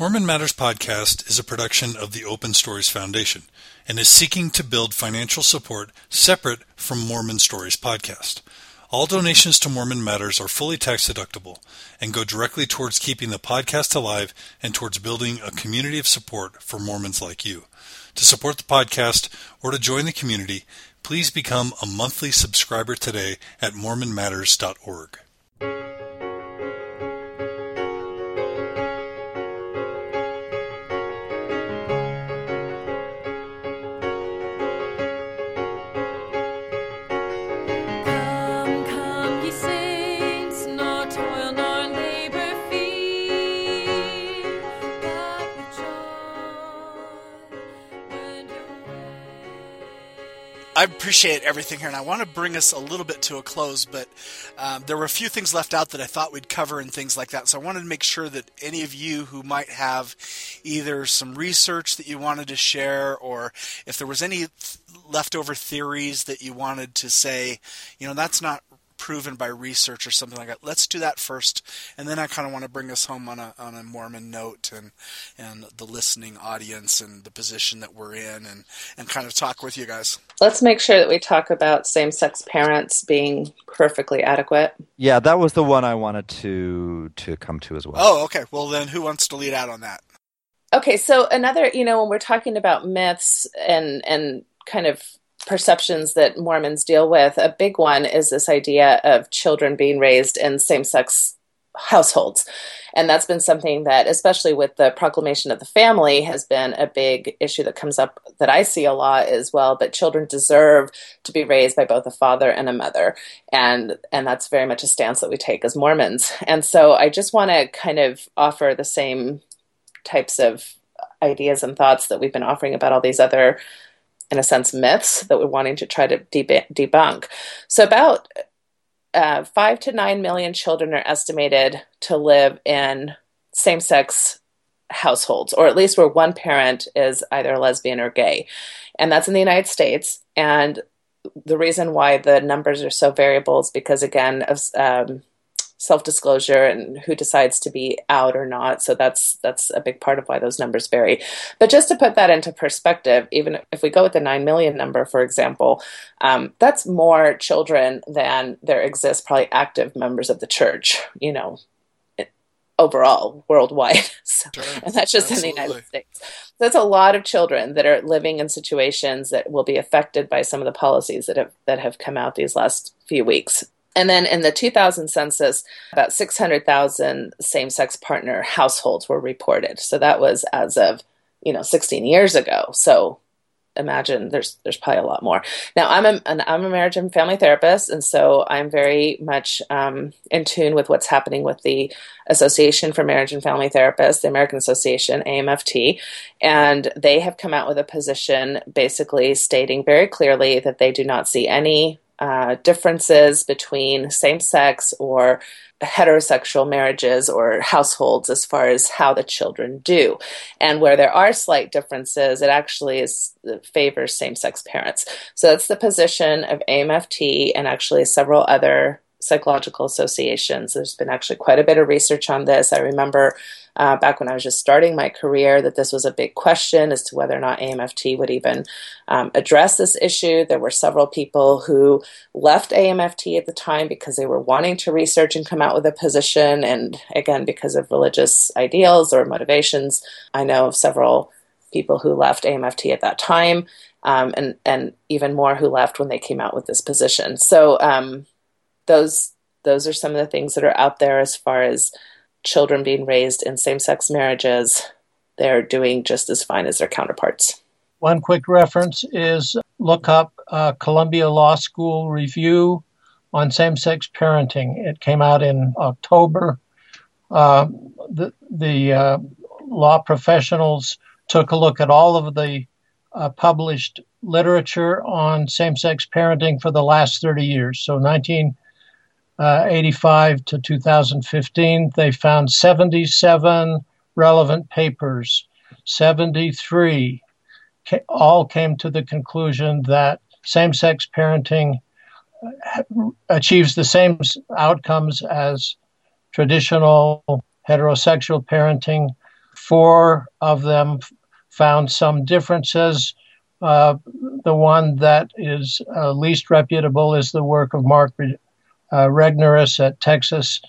Mormon Matters podcast is a production of the Open Stories Foundation and is seeking to build financial support separate from Mormon Stories podcast. All donations to Mormon Matters are fully tax deductible and go directly towards keeping the podcast alive and towards building a community of support for Mormons like you. To support the podcast or to join the community, please become a monthly subscriber today at mormonmatters.org. I appreciate everything here, and I want to bring us a little bit to a close, but um, there were a few things left out that I thought we'd cover and things like that. So I wanted to make sure that any of you who might have either some research that you wanted to share, or if there was any th- leftover theories that you wanted to say, you know, that's not proven by research or something like that. Let's do that first, and then I kind of want to bring us home on a on a Mormon note and and the listening audience and the position that we're in, and and kind of talk with you guys. Let's make sure that we talk about same sex parents being perfectly adequate. Yeah, that was the one I wanted to to come to as well. Oh, okay. Well, then who wants to lead out on that? Okay, so another, you know, when we're talking about myths and and kind of perceptions that Mormons deal with, a big one is this idea of children being raised in same-sex households. And that's been something that especially with the proclamation of the family has been a big issue that comes up that I see a lot as well, but children deserve to be raised by both a father and a mother. And and that's very much a stance that we take as Mormons. And so I just want to kind of offer the same types of ideas and thoughts that we've been offering about all these other, in a sense, myths that we're wanting to try to deb- debunk. So, about uh, five to nine million children are estimated to live in same sex households, or at least where one parent is either lesbian or gay. And that's in the United States. And the reason why the numbers are so variable is because, again, of um, self-disclosure and who decides to be out or not. So that's that's a big part of why those numbers vary. But just to put that into perspective even if we go with the 9 million number for example um, that's more children than there exists probably active members of the church you know overall worldwide. So, Sure. and that's just in the united states. So that's a lot of children that are living in situations that will be affected by some of the policies that have that have come out these last few weeks and then in the 2000 census, about 600,000 same sex partner households were reported. So that was as of, you know, 16 years ago. So imagine there's there's probably a lot more. Now I'm a an, I'm a marriage and family therapist, and so I'm very much um, in tune with what's happening with the Association for Marriage and Family Therapists, the American Association (AMFT), and they have come out with a position basically stating very clearly that they do not see any uh, differences between same-sex or heterosexual marriages or households as far as how the children do. And where there are slight differences, it actually is favors same-sex parents. So that's the position of AMFT and actually several other psychological associations. There's been actually quite a bit of research on this. I remember uh, back when I was just starting my career that this was a big question as to whether or not AMFT would even um, address this issue. There were several people who left AMFT at the time because they were wanting to research and come out with a position, and again, because of religious ideals or motivations. I know of several people who left AMFT at that time, um, and and even more who left when they came out with this position. So um, those those are some of the things that are out there as far as children being raised in same-sex marriages. They're doing just as fine as their counterparts. One quick reference is look up uh, Columbia Law School review on same-sex parenting. It came out in October. Uh, the the uh, law professionals took a look at all of the uh, published literature on same-sex parenting for the last 30 years. So 1985 to 2015, they found 77 relevant papers. 73 ca- all came to the conclusion that same-sex parenting uh, achieves the same outcomes as traditional heterosexual parenting four of them found some differences. Uh, the one that is uh, least reputable is the work of Mark uh, Regnerus at Texas,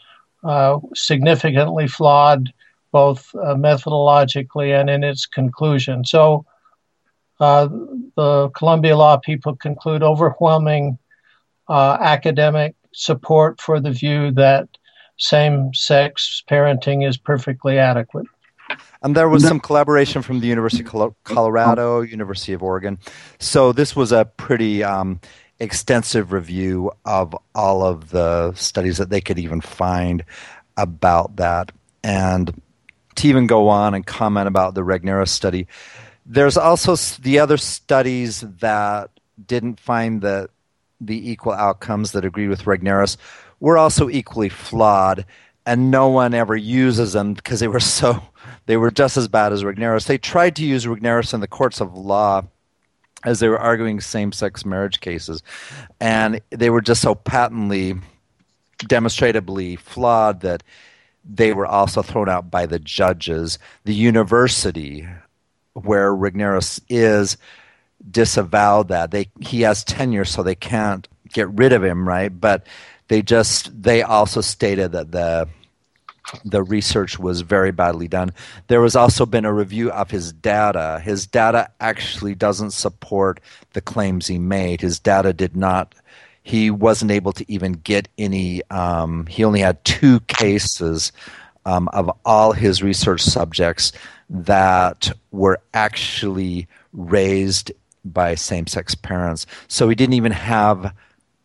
uh, significantly flawed both uh, methodologically and in its conclusion. So uh, the Columbia Law people conclude overwhelming academic support for the view that same sex parenting is perfectly adequate. And there was some collaboration from the University of Colorado, University of Oregon. So this was a pretty um, extensive review of all of the studies that they could even find about that. And to even go on and comment about the Regnerus study, there's also the other studies that didn't find the the equal outcomes that agreed with Regnerus were also equally flawed, and no one ever uses them because they were so they were just as bad as Regnerus. They tried to use Regnerus in the courts of law as they were arguing same sex marriage cases. And they were just so patently, demonstrably flawed that they were also thrown out by the judges. The university where Regnerus is disavowed that. They he has tenure so they can't get rid of him, right? But they just they also stated that the the research was very badly done. There has also been a review of his data. His data actually doesn't support the claims he made. His data did not. He wasn't able to even get any. Um, he only had two cases um, of all his research subjects that were actually raised by same-sex parents. So he didn't even have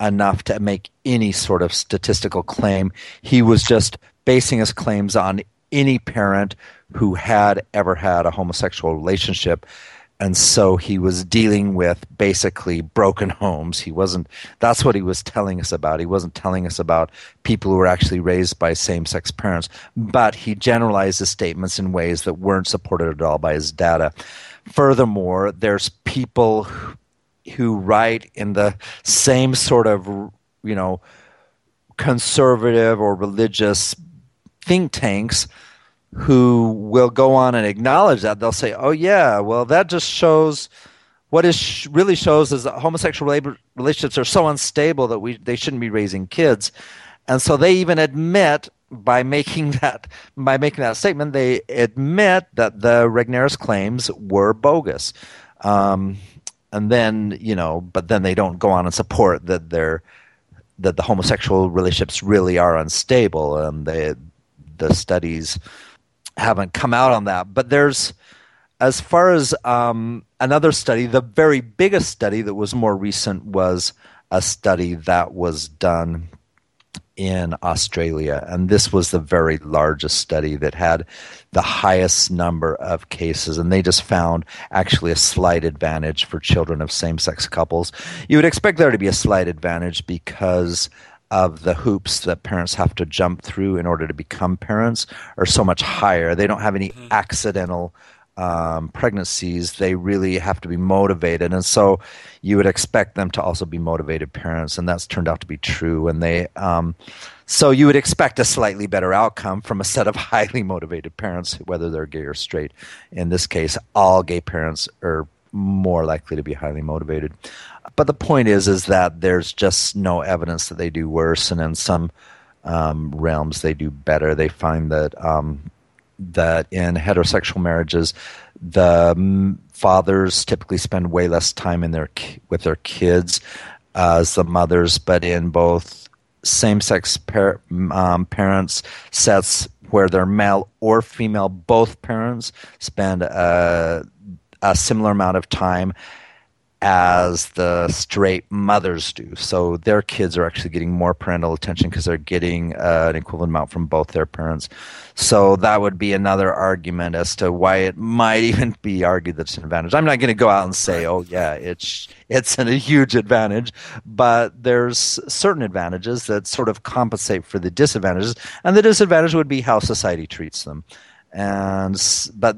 enough to make any sort of statistical claim. He was just basing his claims on any parent who had ever had a homosexual relationship. And so he was dealing with basically broken homes. He wasn't that's what he was telling us about. He wasn't telling us about people who were actually raised by same-sex parents. But he generalized his statements in ways that weren't supported at all by his data. Furthermore there's people who, write in the same sort of you know conservative or religious think tanks who will go on and acknowledge that. They'll say, "Oh yeah, well that just shows." What is really shows is that homosexual relationships are so unstable that we they shouldn't be raising kids, and so they even admit by making that by making that statement, they admit that the Regnerus claims were bogus. Um, and then you know, but then they don't go on and support that they're that the homosexual relationships really are unstable, and they the studies haven't come out on that. But there's, as far as um, another study, the very biggest study that was more recent was a study that was done in Australia. And this was the very largest study that had the highest number of cases. And they just found actually a slight advantage for children of same sex couples. You would expect there to be a slight advantage because of the hoops that parents have to jump through in order to become parents are so much higher. They don't have any mm-hmm. accidental um, pregnancies. They really have to be motivated, and so you would expect them to also be motivated parents, and that's turned out to be true. And they, um, so you would expect a slightly better outcome from a set of highly motivated parents, whether they're gay or straight. In this case, all gay parents are more likely to be highly motivated. But the point is, is that there's just no evidence that they do worse, and in some um, realms they do better. They find that um, that in heterosexual marriages, the fathers typically spend way less time in their with their kids as the mothers, but in both same-sex par- um, parents sets where they're male or female, both parents spend a, a similar amount of time as the straight mothers do. So their kids are actually getting more parental attention because they're getting uh, an equivalent amount from both their parents. So that would be another argument as to why it might even be argued that it's an advantage. I'm not going to go out and say, oh yeah, it's it's a huge advantage, but there's certain advantages that sort of compensate for the disadvantages, and the disadvantage would be how society treats them. And but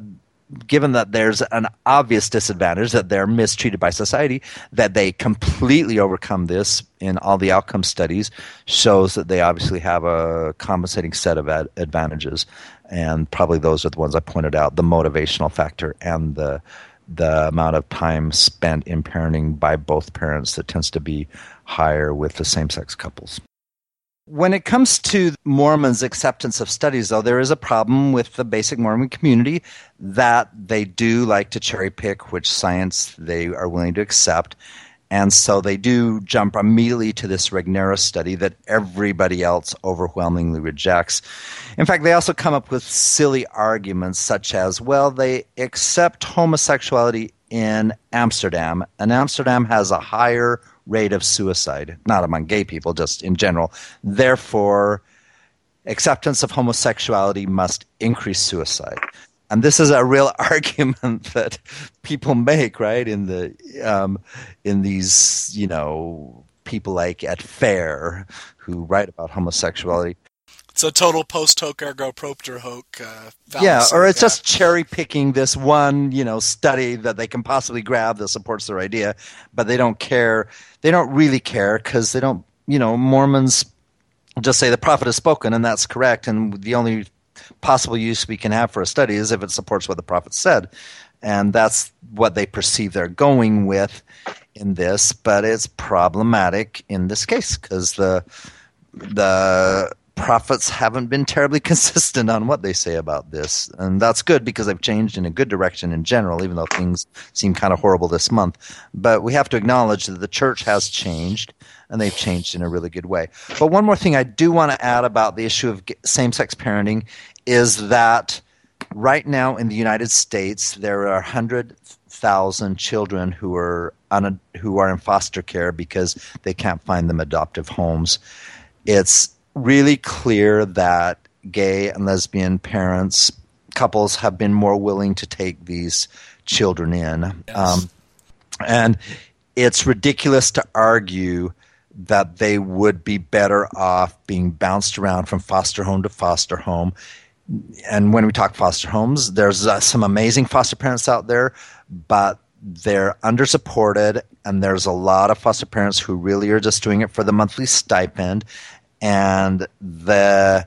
given that there's an obvious disadvantage that they're mistreated by society, that they completely overcome this in all the outcome studies shows that they obviously have a compensating set of ad- advantages. and probably those are the ones I pointed out: the motivational factor and the the amount of time spent in parenting by both parents that tends to be higher with the same sex couples. When it comes to Mormons' acceptance of studies, though, there is a problem with the basic Mormon community that they do like to cherry pick which science they are willing to accept. And so they do jump immediately to this Regnerus study that everybody else overwhelmingly rejects. In fact, they also come up with silly arguments such as, well, they accept homosexuality in Amsterdam, and Amsterdam has a higher rate of suicide, not among gay people, just in general. Therefore, acceptance of homosexuality must increase suicide. And this is a real argument that people make, right? In the um, in these, you know, people like at Fair who write about homosexuality. It's a total post hoc ergo propter hoc. Uh, yeah, or it's just cherry picking this one, you know, study that they can possibly grab that supports their idea, but they don't care. They don't really care because they don't, you know, Mormons just say the prophet has spoken and that's correct, and the only possible use we can have for a study is if it supports what the prophet said, and that's what they perceive they're going with in this. But it's problematic in this case because the the prophets haven't been terribly consistent on what they say about this. And that's good because they've changed in a good direction in general, even though things seem kind of horrible this month. But we have to acknowledge that the church has changed and they've changed in a really good way. But one more thing I do want to add about the issue of same sex parenting is that right now in the United States, there are 100,000 children who are, un- who are in foster care because they can't find them adoptive homes. It's really clear that gay and lesbian parents couples have been more willing to take these children in. Yes. um, and it's ridiculous to argue that they would be better off being bounced around from foster home to foster home. And when we talk foster homes there's uh, some amazing foster parents out there but they're undersupported and there's a lot of foster parents who really are just doing it for the monthly stipend and the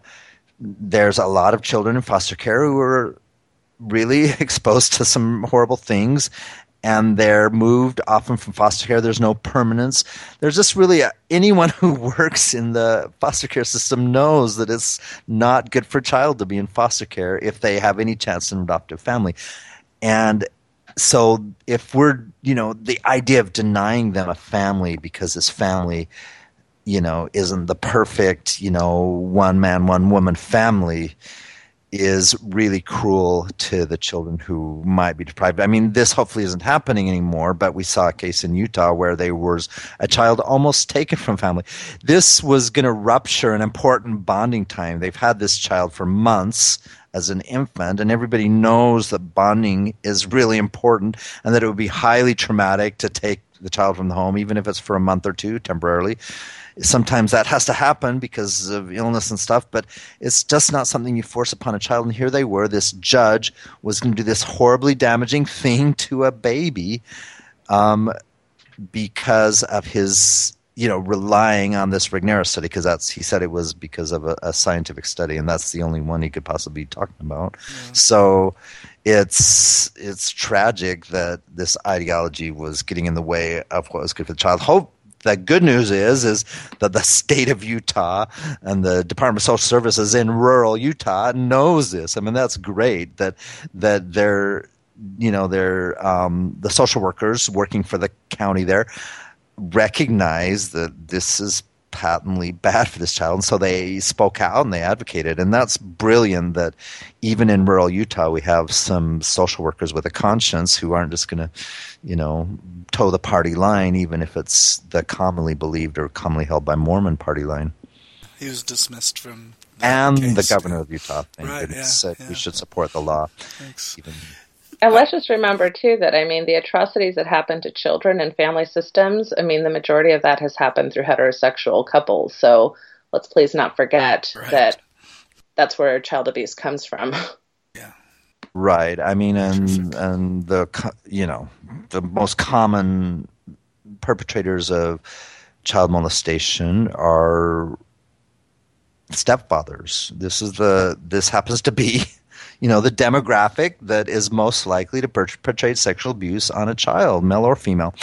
there's a lot of children in foster care who are really exposed to some horrible things and they're moved often from foster care. There's no permanence. There's just really a, anyone who works in the foster care system knows that it's not good for a child to be in foster care if they have any chance in an adoptive family. And so if we're you know the idea of denying them a family because this family you know isn't the perfect you know one man one woman family is really cruel to the children who might be deprived. I mean, this hopefully isn't happening anymore, but we saw a case in Utah where there was a child almost taken from family. This was going to rupture an important bonding time. They've had this child for months as an infant, and everybody knows that bonding is really important and that it would be highly traumatic to take the child from the home, even if it's for a month or two temporarily sometimes that has to happen because of illness and stuff, but it's just not something you force upon a child. And here they were, this judge was going to do this horribly damaging thing to a baby um, because of his, you know, relying on this Regnerus study, because that's, he said it was because of a, a, scientific study, and that's the only one he could possibly be talking about. Yeah. So it's it's tragic that this ideology was getting in the way of what was good for the child. Hope the good news is is that the state of Utah and the Department of Social Services in rural Utah knows this. I mean, that's great that that they're you know they're um, the social workers working for the county there recognize that this is patently bad for this child and so they spoke out and they advocated and that's brilliant that even in rural utah we have some social workers with a conscience who aren't just going to you know toe the party line even if it's the commonly believed or commonly held by mormon party line he was dismissed from and case. the governor of utah thank right, yeah, said yeah. we should support the law Thanks. even And let's just remember, too, that I mean, the atrocities that happen to children and family systems, I mean, the majority of that has happened through heterosexual couples. So let's please not forget Right. that that's where child abuse comes from. Yeah. Right. I mean, and and the you know the most common perpetrators of child molestation are stepfathers. This is the this happens to be, you know, the demographic that is most likely to perpetrate sexual abuse on a child, male or female.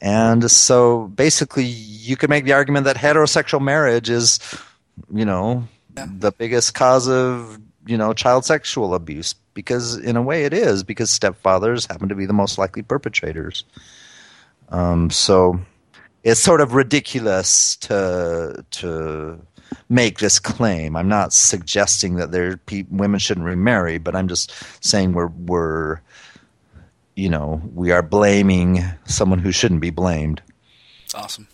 And so basically you could make the argument that heterosexual marriage is, you know, yeah. the biggest cause of, you know, child sexual abuse because in a way it is because stepfathers happen to be the most likely perpetrators. Um, so it's sort of ridiculous to to make this claim. I'm not suggesting that there pe- women shouldn't remarry, but I'm just saying we're we're you know we are blaming someone who shouldn't be blamed. Awesome.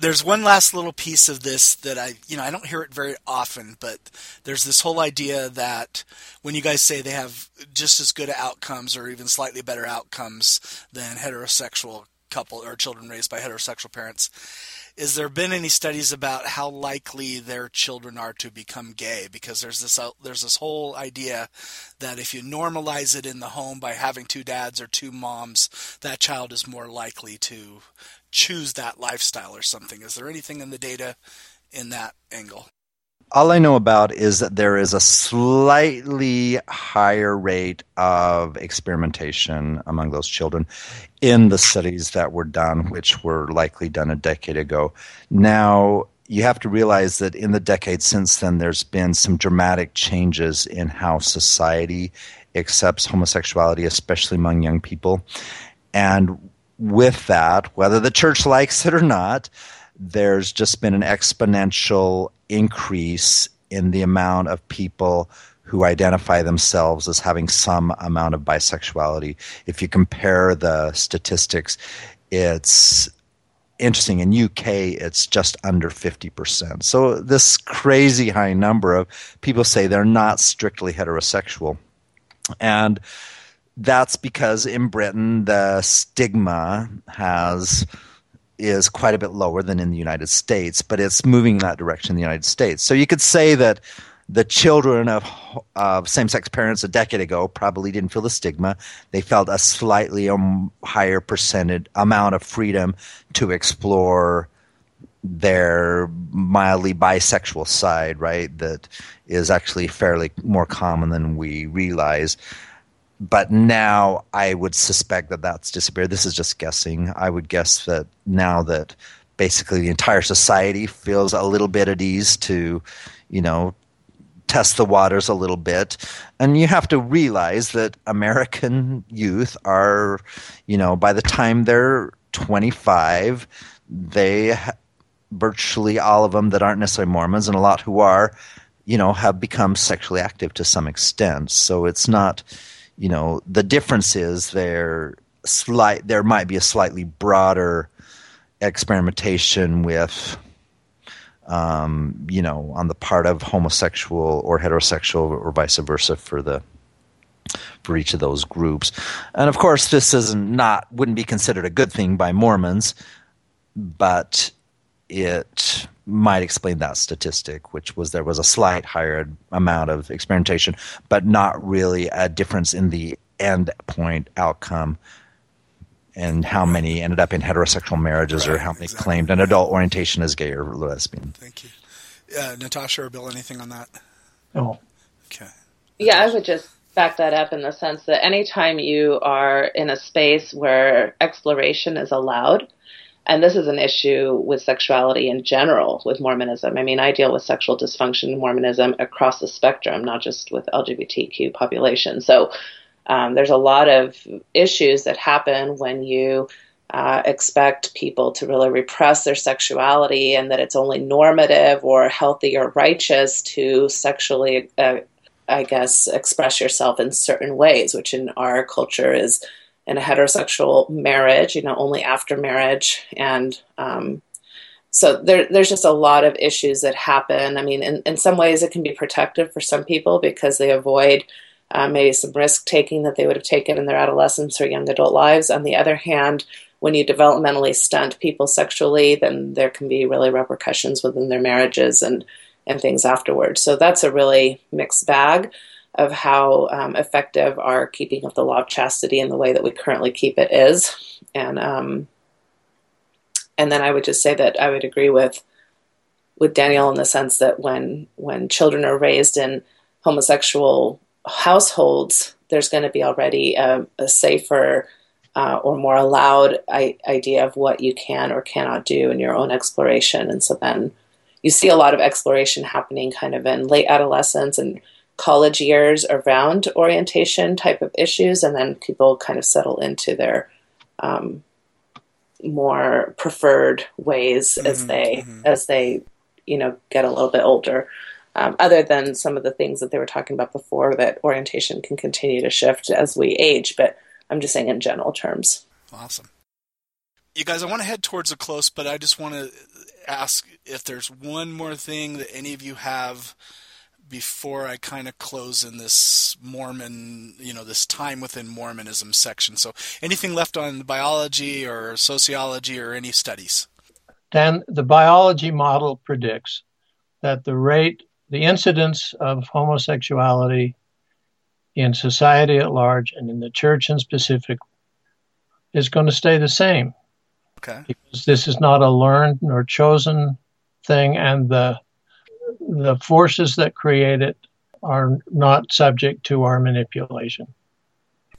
There's one last little piece of this that I, you know, I don't hear it very often, but there's this whole idea that when you guys say they have just as good outcomes or even slightly better outcomes than heterosexual couple or children raised by heterosexual parents, is there been any studies about how likely their children are to become gay? Because there's this uh, there's this whole idea that if you normalize it in the home by having two dads or two moms that child is more likely to choose that lifestyle or something. Is there anything in the data in that angle all I know about is that there is a slightly higher rate of experimentation among those children in the studies that were done, which were likely done a decade ago. Now, you have to realize that in the decade since then, there's been some dramatic changes in how society accepts homosexuality, especially among young people. And with that, whether the church likes it or not, there's just been an exponential increase in the amount of people who identify themselves as having some amount of bisexuality. If you compare the statistics, it's interesting. In UK, it's just under 50%. So this crazy high number of people say they're not strictly heterosexual. And that's because in Britain, the stigma has is quite a bit lower than in the United States, but it's moving in that direction in the United States. So you could say that the children of, of same sex parents a decade ago probably didn't feel the stigma. They felt a slightly um, higher percentage amount of freedom to explore their mildly bisexual side, right? That is actually fairly more common than we realize but now I would suspect that that's disappeared. This is just guessing. I would guess that now that basically the entire society feels a little bit at ease to, you know, test the waters a little bit. And you have to realize that American youth are, you know, by the time they're 25, they virtually all of them that aren't necessarily Mormons and a lot who are, you know, have become sexually active to some extent. So it's not you know the difference is there slight there might be a slightly broader experimentation with um, you know on the part of homosexual or heterosexual or vice versa for the for each of those groups. And of course this is not wouldn't be considered a good thing by mormons but it might explain that statistic, which was there was a slight higher amount of experimentation, but not really a difference in the end point outcome and how many ended up in heterosexual marriages right, or how many exactly. claimed an adult orientation as gay or lesbian. Thank you. Uh, Natasha or Bill, anything on that? No. Okay. Yeah, I would just back that up in the sense that anytime you are in a space where exploration is allowed, and this is an issue with sexuality in general with Mormonism. I mean, I deal with sexual dysfunction in Mormonism across the spectrum, not just with LGBTQ population. So um, there's a lot of issues that happen when you uh, expect people to really repress their sexuality and that it's only normative or healthy or righteous to sexually, uh, I guess, express yourself in certain ways, which in our culture is in a heterosexual marriage, you know, only after marriage. And um, so there, there's just a lot of issues that happen. I mean, in, in some ways, it can be protective for some people because they avoid uh, maybe some risk taking that they would have taken in their adolescence or young adult lives. On the other hand, when you developmentally stunt people sexually, then there can be really repercussions within their marriages and, and things afterwards. So that's a really mixed bag of how um, effective our keeping of the law of chastity in the way that we currently keep it is. And um, and then I would just say that I would agree with with Daniel in the sense that when when children are raised in homosexual households, there's going to be already a, a safer uh, or more allowed I- idea of what you can or cannot do in your own exploration. And so then you see a lot of exploration happening kind of in late adolescence and college years around orientation type of issues, and then people kind of settle into their um, more preferred ways mm-hmm, as they mm-hmm. as they you know get a little bit older. Um, other than some of the things that they were talking about before, that orientation can continue to shift as we age, but I'm just saying in general terms. Awesome. You guys, I want to head towards a close, but I just want to ask if there's one more thing that any of you have before I kind of close in this Mormon, you know, this time within Mormonism section. So, anything left on biology or sociology or any studies? Dan, the biology model predicts that the rate, the incidence of homosexuality in society at large and in the church in specific is going to stay the same. Okay. Because this is not a learned nor chosen thing, and the the forces that create it are not subject to our manipulation.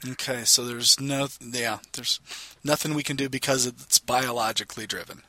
Okay, so there's no, yeah, there's nothing we can do because it's biologically driven.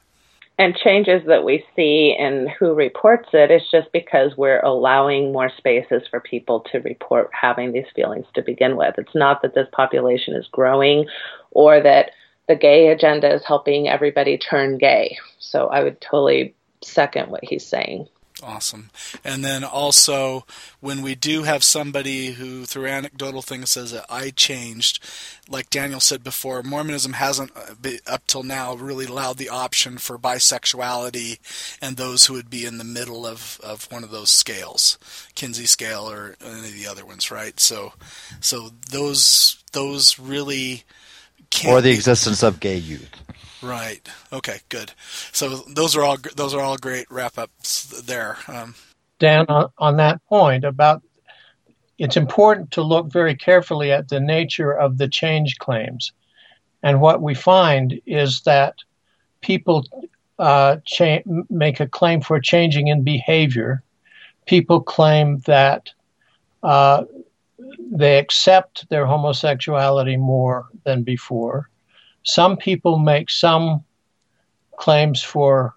And changes that we see in who reports it is just because we're allowing more spaces for people to report having these feelings to begin with. It's not that this population is growing or that the gay agenda is helping everybody turn gay. So I would totally second what he's saying. Awesome. And then also, when we do have somebody who, through anecdotal things, says that I changed, like Daniel said before, Mormonism hasn't, uh, up till now, really allowed the option for bisexuality and those who would be in the middle of, of one of those scales, Kinsey scale or any of the other ones, right? So, so those those really can or the existence of gay youth. Right. Okay. Good. So those are all those are all great wrap ups there. Um, Dan, on, on that point about it's important to look very carefully at the nature of the change claims, and what we find is that people uh, cha- make a claim for changing in behavior. People claim that uh, they accept their homosexuality more than before some people make some claims for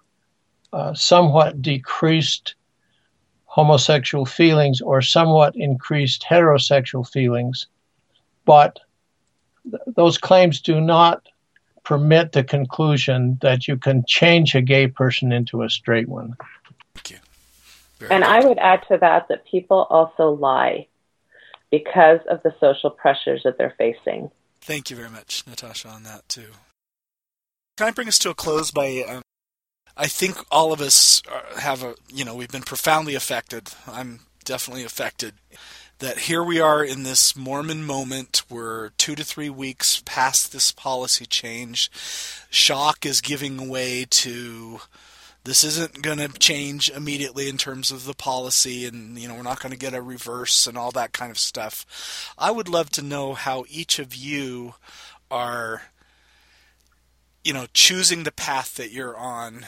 uh, somewhat decreased homosexual feelings or somewhat increased heterosexual feelings, but th- those claims do not permit the conclusion that you can change a gay person into a straight one. Thank you. Very and good. I would add to that that people also lie because of the social pressures that they're facing. Thank you very much, Natasha, on that too. Can I bring us to a close by? Um, I think all of us have a, you know, we've been profoundly affected. I'm definitely affected. That here we are in this Mormon moment. We're two to three weeks past this policy change. Shock is giving way to this isn't going to change immediately in terms of the policy and you know we're not going to get a reverse and all that kind of stuff. I would love to know how each of you are you know choosing the path that you're on.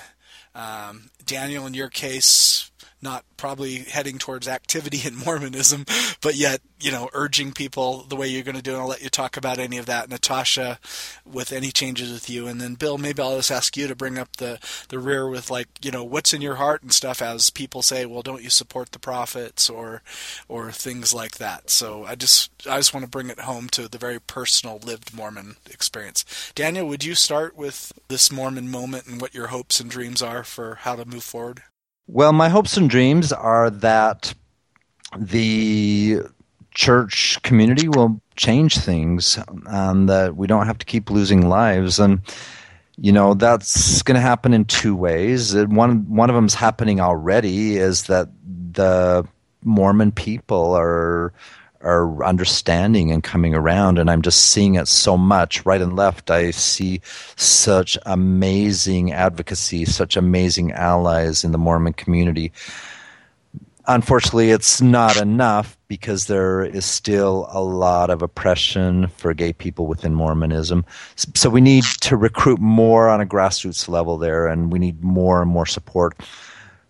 Um, daniel in your case not probably heading towards activity in Mormonism, but yet, you know, urging people the way you're going to do. And I'll let you talk about any of that, Natasha, with any changes with you. And then Bill, maybe I'll just ask you to bring up the, the rear with like, you know, what's in your heart and stuff as people say, well, don't you support the prophets or, or things like that. So I just, I just want to bring it home to the very personal lived Mormon experience. Daniel, would you start with this Mormon moment and what your hopes and dreams are for how to move forward? Well, my hopes and dreams are that the church community will change things and that we don't have to keep losing lives. And you know that's going to happen in two ways. One one of them's happening already is that the mormon people are are understanding and coming around and i'm just seeing it so much right and left. I see such amazing advocacy such amazing allies in the mormon community. Unfortunately it's not enough because there is still a lot of oppression for gay people within mormonism. So we need to recruit more on a grassroots level there and we need more and more support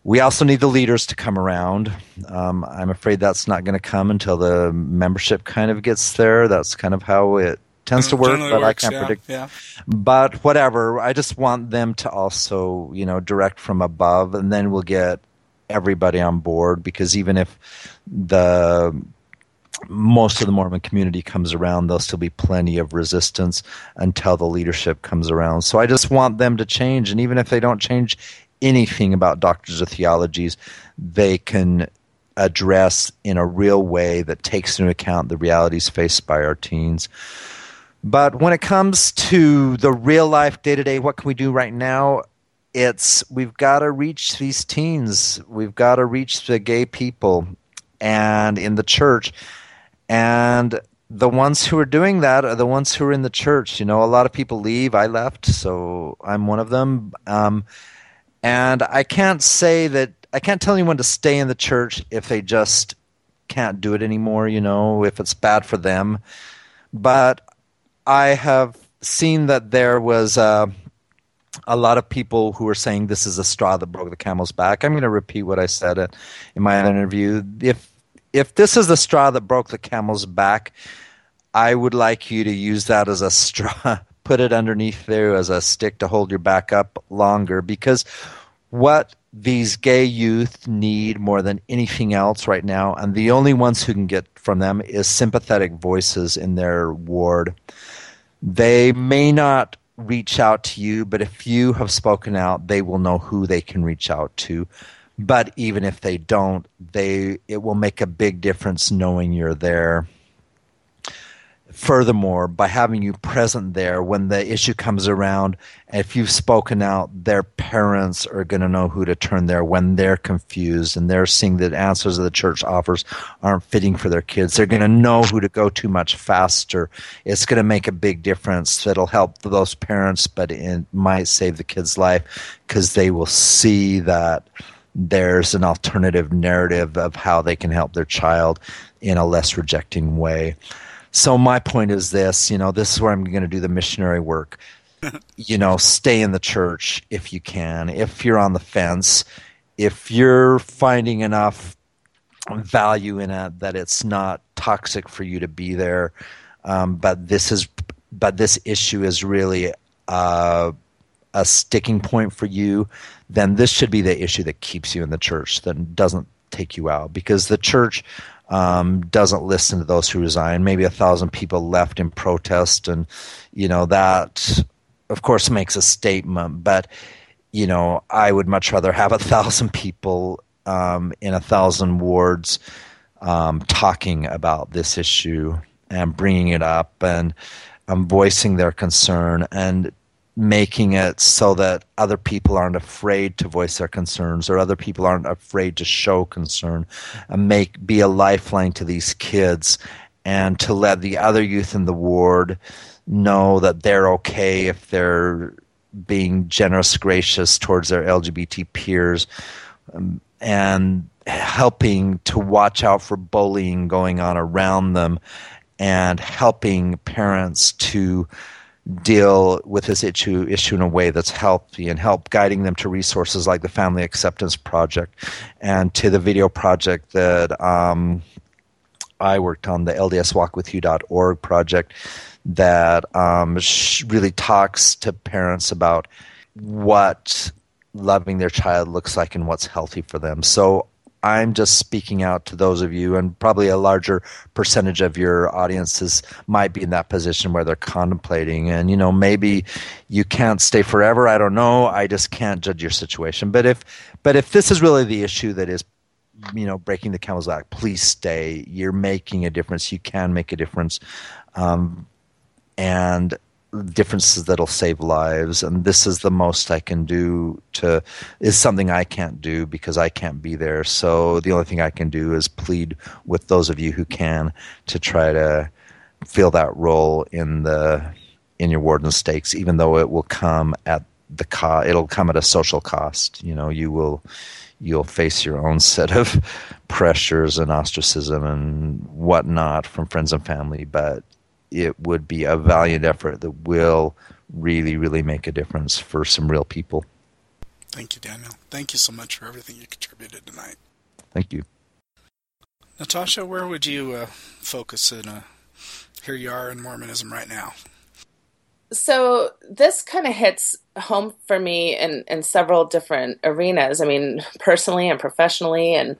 we also need the leaders to come around. Um, I'm afraid that's not going to come until the membership kind of gets there. That's kind of how it tends to work, but works, I can't yeah, predict. Yeah. But whatever, I just want them to also, you know, direct from above, and then we'll get everybody on board. Because even if the most of the Mormon community comes around, there'll still be plenty of resistance until the leadership comes around. So I just want them to change, and even if they don't change anything about doctors of theologies, they can address in a real way that takes into account the realities faced by our teens. But when it comes to the real life day to day, what can we do right now? It's we've got to reach these teens. We've got to reach the gay people and in the church. And the ones who are doing that are the ones who are in the church. You know, a lot of people leave. I left, so I'm one of them. Um, and I can't say that I can't tell anyone to stay in the church if they just can't do it anymore, you know, if it's bad for them. But I have seen that there was uh, a lot of people who were saying this is a straw that broke the camel's back. I'm going to repeat what I said in my interview. If if this is the straw that broke the camel's back, I would like you to use that as a straw, put it underneath there as a stick to hold your back up longer because what these gay youth need more than anything else right now, and the only ones who can get from them is sympathetic voices in their ward. They may not reach out to you, but if you have spoken out, they will know who they can reach out to. But even if they don't, they it will make a big difference knowing you're there. Furthermore, by having you present there when the issue comes around, if you've spoken out, their parents are going to know who to turn there when they're confused and they're seeing that answers that the church offers aren't fitting for their kids. They're going to know who to go to much faster. It's going to make a big difference It'll help those parents, but it might save the kid's life because they will see that there's an alternative narrative of how they can help their child in a less rejecting way. So my point is this, you know, this is where I'm going to do the missionary work. you know, stay in the church if you can. If you're on the fence, if you're finding enough value in it that it's not toxic for you to be there, um, but this is, but this issue is really uh, a sticking point for you, then this should be the issue that keeps you in the church, that doesn't take you out, because the church um, doesn't listen to those who resign. Maybe a thousand people left in protest, and you know that, of course, makes a statement. But you know, I would much rather have a thousand people um, in a thousand wards um, talking about this issue and bringing it up and um, voicing their concern and making it so that other people aren't afraid to voice their concerns or other people aren't afraid to show concern and make be a lifeline to these kids and to let the other youth in the ward know that they're okay if they're being generous gracious towards their lgbt peers um, and helping to watch out for bullying going on around them and helping parents to deal with this issue issue in a way that's healthy and help guiding them to resources like the Family Acceptance Project and to the video project that um, I worked on, the LDSWalkWithYou.org project that um, really talks to parents about what loving their child looks like and what's healthy for them. So I'm just speaking out to those of you, and probably a larger percentage of your audiences might be in that position where they're contemplating. And, you know, maybe you can't stay forever. I don't know. I just can't judge your situation. But if, but if this is really the issue that is, you know, breaking the camel's back, please stay. You're making a difference. You can make a difference. Um, and differences that'll save lives. And this is the most i can do to is something i can't do because i can't be there. So the only thing i can do is plead with those of you who can to try to fill that role in the in your wards and stakes even though it will come at the co- it'll come at a social cost. You know you will you'll face your own set of pressures and ostracism and whatnot from friends and family but it would be a valiant effort that will really, really make a difference for some real people. Thank you, Daniel. Thank you so much for everything you contributed tonight. Thank you. Natasha, where would you uh, focus in uh, here you are in Mormonism right now? So this kind of hits home for me in, in several different arenas. I mean, personally and professionally, and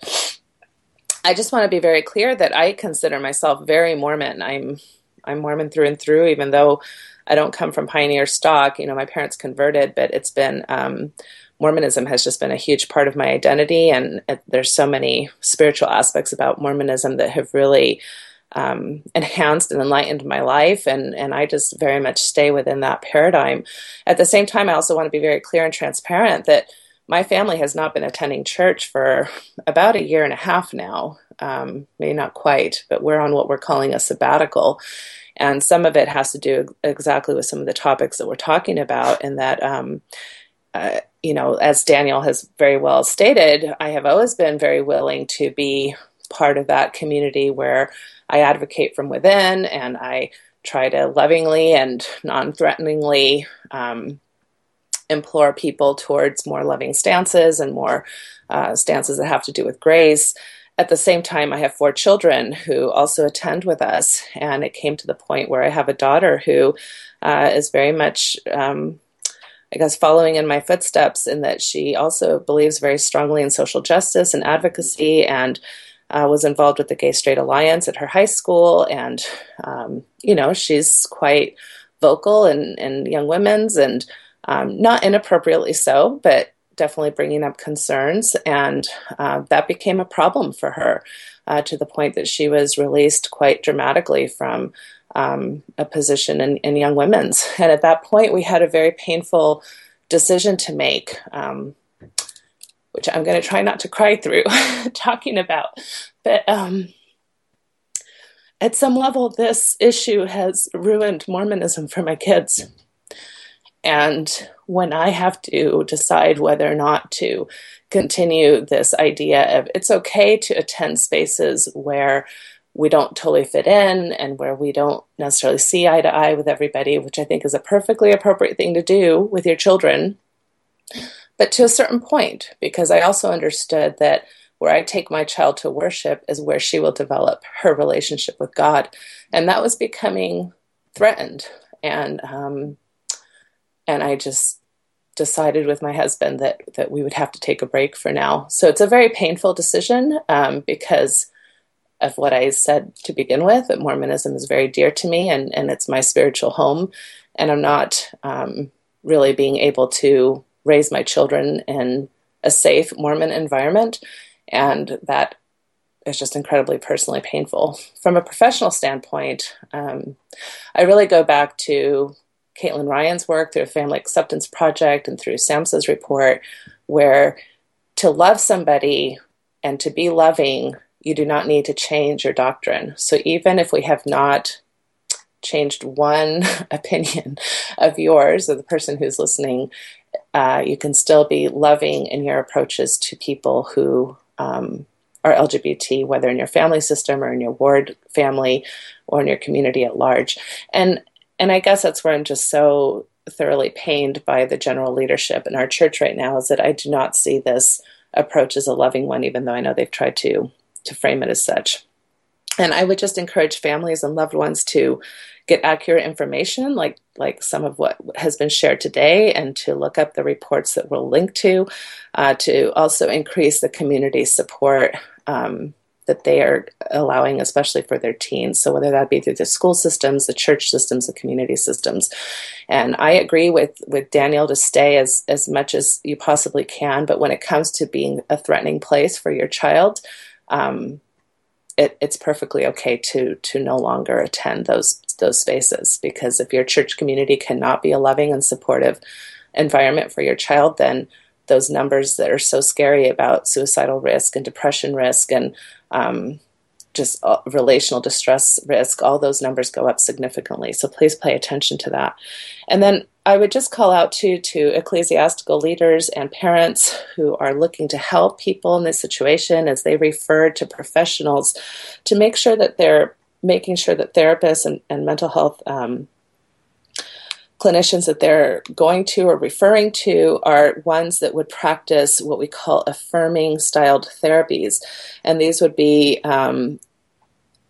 I just want to be very clear that I consider myself very Mormon. I'm I'm Mormon through and through, even though I don't come from pioneer stock. You know, my parents converted, but it's been um, Mormonism has just been a huge part of my identity, and it, there's so many spiritual aspects about Mormonism that have really um, enhanced and enlightened my life, and and I just very much stay within that paradigm. At the same time, I also want to be very clear and transparent that my family has not been attending church for about a year and a half now. Um, maybe not quite, but we're on what we're calling a sabbatical. And some of it has to do exactly with some of the topics that we're talking about, and that, um, uh, you know, as Daniel has very well stated, I have always been very willing to be part of that community where I advocate from within and I try to lovingly and non threateningly um, implore people towards more loving stances and more uh, stances that have to do with grace. At the same time, I have four children who also attend with us, and it came to the point where I have a daughter who uh, is very much, um, I guess, following in my footsteps in that she also believes very strongly in social justice and advocacy and uh, was involved with the Gay Straight Alliance at her high school, and um, you know she's quite vocal in, in young women's and um, not inappropriately so, but definitely bringing up concerns, and uh, that became a problem for her uh, to the point that she was released quite dramatically from um, a position in, in, Young Women's. And at that point, we had a very painful decision to make. Um, which I'm going to try not to cry through talking about. But um, at some level, this issue has ruined Mormonism for my kids. And when I have to decide whether or not to continue this idea of it's okay to attend spaces where we don't totally fit in and where we don't necessarily see eye to eye with everybody, which I think is a perfectly appropriate thing to do with your children but to a certain point, because I also understood that where I take my child to worship is where she will develop her relationship with God. And that was becoming threatened. And, um, and I just decided with my husband that, that we would have to take a break for now. So it's a very painful decision um, because of what I said to begin with, that Mormonism is very dear to me and, and it's my spiritual home. And I'm not um, really being able to raise my children in a safe Mormon environment. And that is just incredibly personally painful. From a professional standpoint, um, I really go back to Caitlin Ryan's work through a Family Acceptance Project and through SAMHSA's report, where to love somebody and to be loving, you do not need to change your doctrine. So even if we have not changed one opinion of yours or the person who's listening uh, you can still be loving in your approaches to people who um, are LGBT, whether in your family system or in your ward family or in your community at large. And and I guess that's where I'm just so thoroughly pained by the general leadership in our church right now is that I do not see this approach as a loving one, even though I know they've tried to to frame it as such. And I would just encourage families and loved ones to get accurate information like like some of what has been shared today and to look up the reports that we'll link to uh, to also increase the community support um, that they are allowing especially for their teens. So whether that be through the school systems the church systems the community systems. And i agree with with daniel to stay as as much as you possibly can. But when it comes to being a threatening place for your child um, it, it's perfectly okay to to no longer attend those those spaces. Because if your church community cannot be a loving and supportive environment for your child, then those numbers that are so scary about suicidal risk and depression risk and um, just uh, relational distress risk, all those numbers go up significantly. So please pay attention to that. And then I would just call out to to ecclesiastical leaders and parents who are looking to help people in this situation as they refer to professionals to make sure that they're making sure that therapists and, and mental health um, clinicians that they're going to or referring to are ones that would practice what we call affirming styled therapies. And these would be um,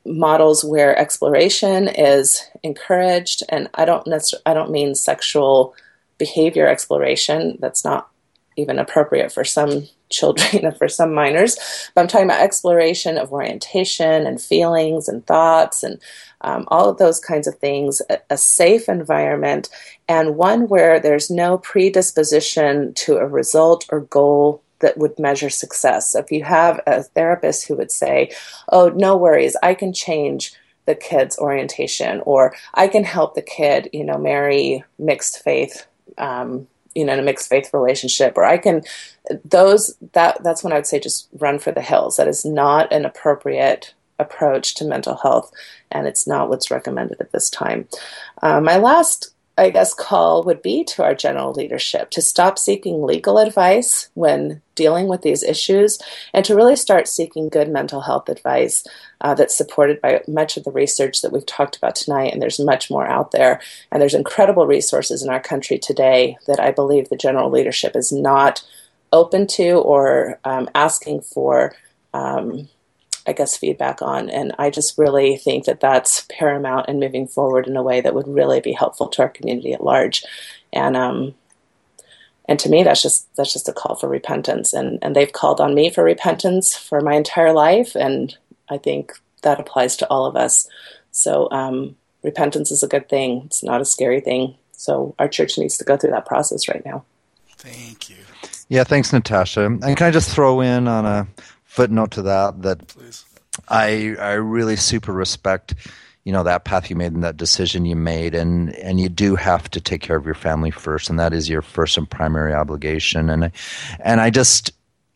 models where exploration is encouraged. And I don't necessarily, I don't mean sexual behavior exploration. That's not even appropriate for some children and for some minors. But I'm talking about exploration of orientation and feelings and thoughts and um, all of those kinds of things, a, a, safe environment, and one where there's no predisposition to a result or goal that would measure success. So if you have a therapist who would say, Oh, no worries, I can change the kid's orientation, or I can help the kid, you know, marry mixed faith. Um, you know, in a mixed faith relationship, or I can, those that that's when I would say just run for the hills. That is not an appropriate approach to mental health, and it's not what's recommended at this time. Uh, my last I guess, call would be to our general leadership to stop seeking legal advice when dealing with these issues and to really start seeking good mental health advice uh, that's supported by much of the research that we've talked about tonight. And there's much more out there. And there's incredible resources in our country today that I believe the general leadership is not open to or um, asking for. Um, I guess, feedback on. And I just really think that that's paramount in moving forward in a way that would really be helpful to our community at large. And um, and to me, that's just that's just a call for repentance. And and they've called on me for repentance for my entire life, and I think that applies to all of us. So um, repentance is a good thing. It's not a scary thing. So our church needs to go through that process right now. Thank you. Yeah, thanks, Natasha. And can I just throw in on a footnote to that that Please. I I really super respect you know that path you made and that decision you made. And and you do have to take care of your family first. And that is your first and primary obligation. And and I just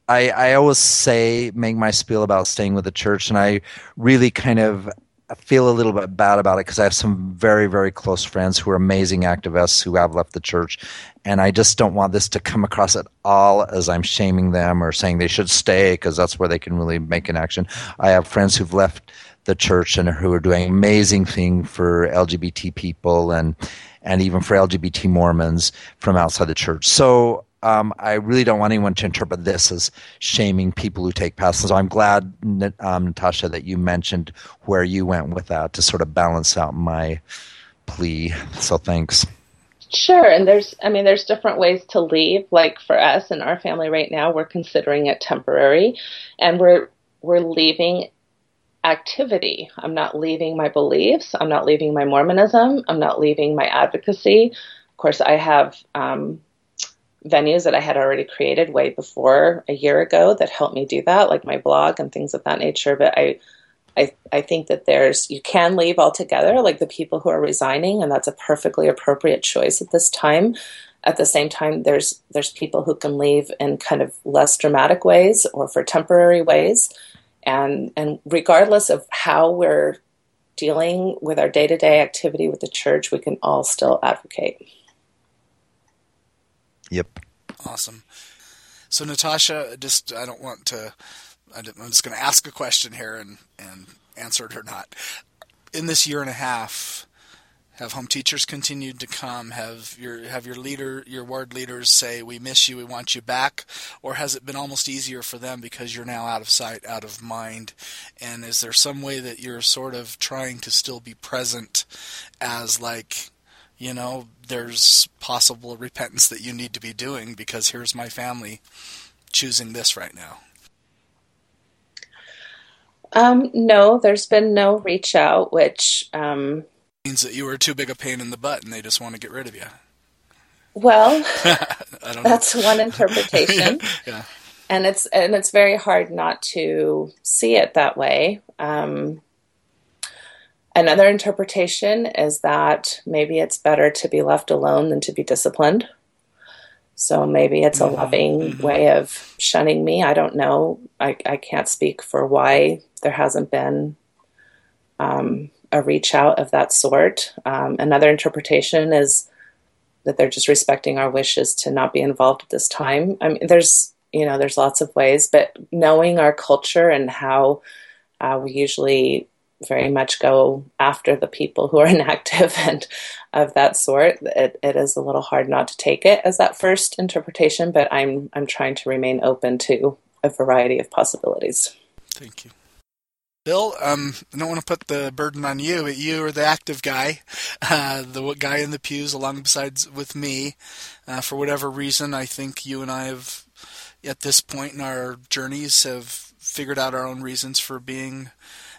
I I always say make my spiel about staying with the church. And I really kind of I feel a little bit bad about it because I have some very, very close friends who are amazing activists who have left the church. And I just don't want this to come across at all as I'm shaming them or saying they should stay because that's where they can really make an action. I have friends who've left the church and who are doing amazing thing for LGBT people and and even for LGBT Mormons from outside the church. So um, I really don't want anyone to interpret this as shaming people who take paths. So I'm glad, um, Natasha, that you mentioned where you went with that to sort of balance out my plea. So thanks. Sure, and there's, I mean, there's different ways to leave. Like for us and our family right now, we're considering it temporary, and we're we're leaving activity. I'm not leaving my beliefs. I'm not leaving my Mormonism. I'm not leaving my advocacy. Of course, I have um, venues that I had already created way before a year ago that helped me do that, like my blog and things of that nature. But I, I, I think that there's you can leave altogether, like the people who are resigning, and that's a perfectly appropriate choice at this time. At the same time, there's there's people who can leave in kind of less dramatic ways or for temporary ways, and and regardless of how we're dealing with our day to day activity with the church, we can all still advocate. Yep. Awesome. So Natasha, just I don't want to. I'm just going to ask a question here and and answer it or not. In this year and a half, have home teachers continued to come? Have your have your leader, your ward leaders say, "We miss you, we want you back," or has it been almost easier for them because you're now out of sight, out of mind? And is there some way that you're sort of trying to still be present as like you know, there's possible repentance that you need to be doing because here's my family choosing this right now? Um, no, there's been no reach out, which um, means that you were too big a pain in the butt and they just want to get rid of you. Well, that's one interpretation. yeah. And it's and it's very hard not to see it that way. Um, Another interpretation is that maybe it's better to be left alone than to be disciplined. So maybe it's a mm-hmm. loving mm-hmm. way of shunning me. I don't know. I, I can't speak for why there hasn't been um, a reach out of that sort. Um, another interpretation is that they're just respecting our wishes to not be involved at this time. I mean, there's you know there's lots of ways, but knowing our culture and how uh, we usually very much go after the people who are inactive and of that sort. It, it is a little hard not to take it as that first interpretation, but I'm I'm trying to remain open to a variety of possibilities. Thank you. Bill, um, I don't want to put the burden on you, but you are the active guy, uh, the guy in the pews alongside with me. Uh, for whatever reason, I think you and I have, at this point in our journeys, have figured out our own reasons for being,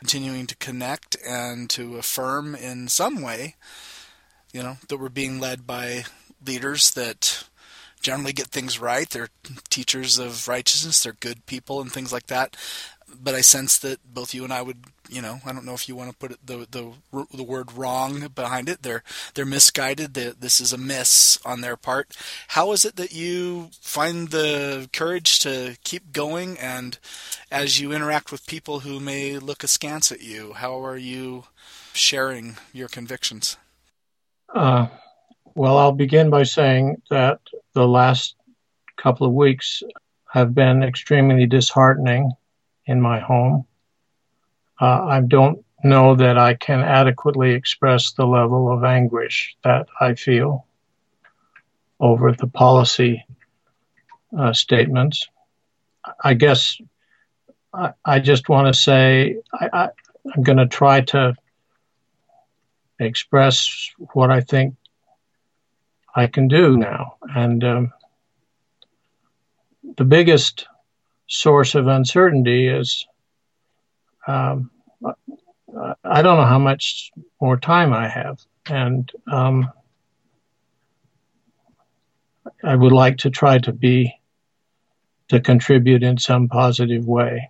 continuing to connect and to affirm in some way, you know, that we're being led by leaders that generally get things right. They're teachers of righteousness. They're good people and things like that but I sense that both you and I would, you know, I don't know if you want to put the the the word wrong behind it. They're they're misguided. this is a miss on their part. How is it that you find the courage to keep going? And as you interact with people who may look askance at you, how are you sharing your convictions? Uh, well, I'll begin by saying that the last couple of weeks have been extremely disheartening in my home. Uh, I don't know that I can adequately express the level of anguish that I feel over the policy uh, statements. I guess I, I just want to say I, I'm going to try to express what I think I can do now. And um, the biggest source of uncertainty is um, I don't know how much more time I have, and um, I would like to try to be to contribute in some positive way.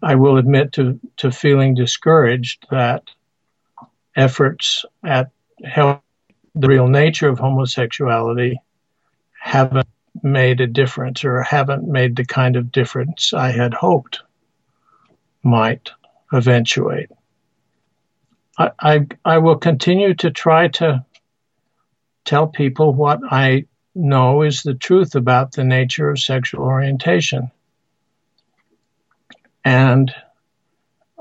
I will admit to, to feeling discouraged that efforts at help the real nature of homosexuality haven't made a difference or haven't made the kind of difference I had hoped might eventuate. I, I, I will continue to try to tell people what I know is the truth about the nature of sexual orientation and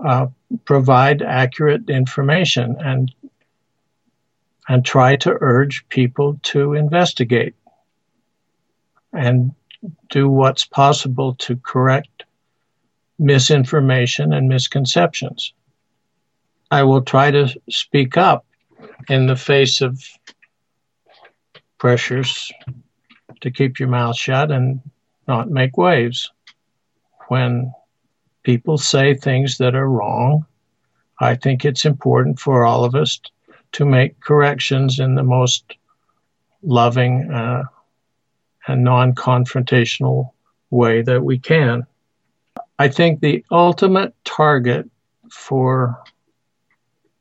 uh, provide accurate information and and try to urge people to investigate and do what's possible to correct misinformation and misconceptions. I will try to speak up in the face of pressures to keep your mouth shut and not make waves. When people say things that are wrong, I think it's important for all of us to make corrections in the most loving, uh, and non confrontational way that we can. I think the ultimate target for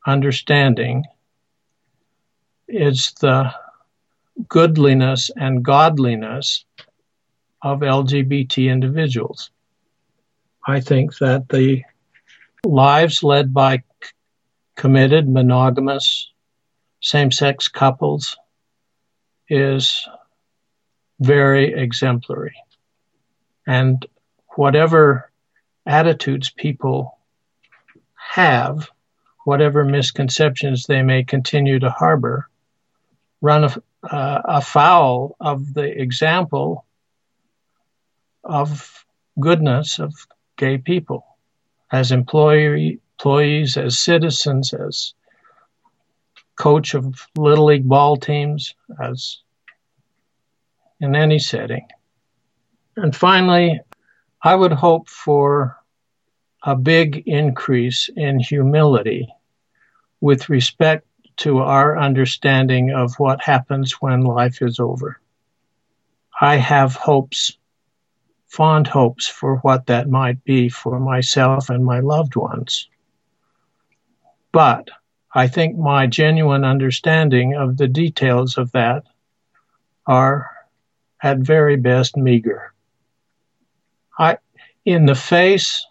understanding is the goodliness and godliness of LGBT individuals. I think that the lives led by committed monogamous same sex couples is very exemplary. And whatever attitudes people have, whatever misconceptions they may continue to harbor, run uh, afoul of the example of goodness of gay people as employee, employees, as citizens, as coach of little league ball teams, as in any setting. And finally, I would hope for a big increase in humility with respect to our understanding of what happens when life is over. I have hopes, fond hopes for what that might be for myself and my loved ones. But I think my genuine understanding of the details of that are at very best meager. I, in the face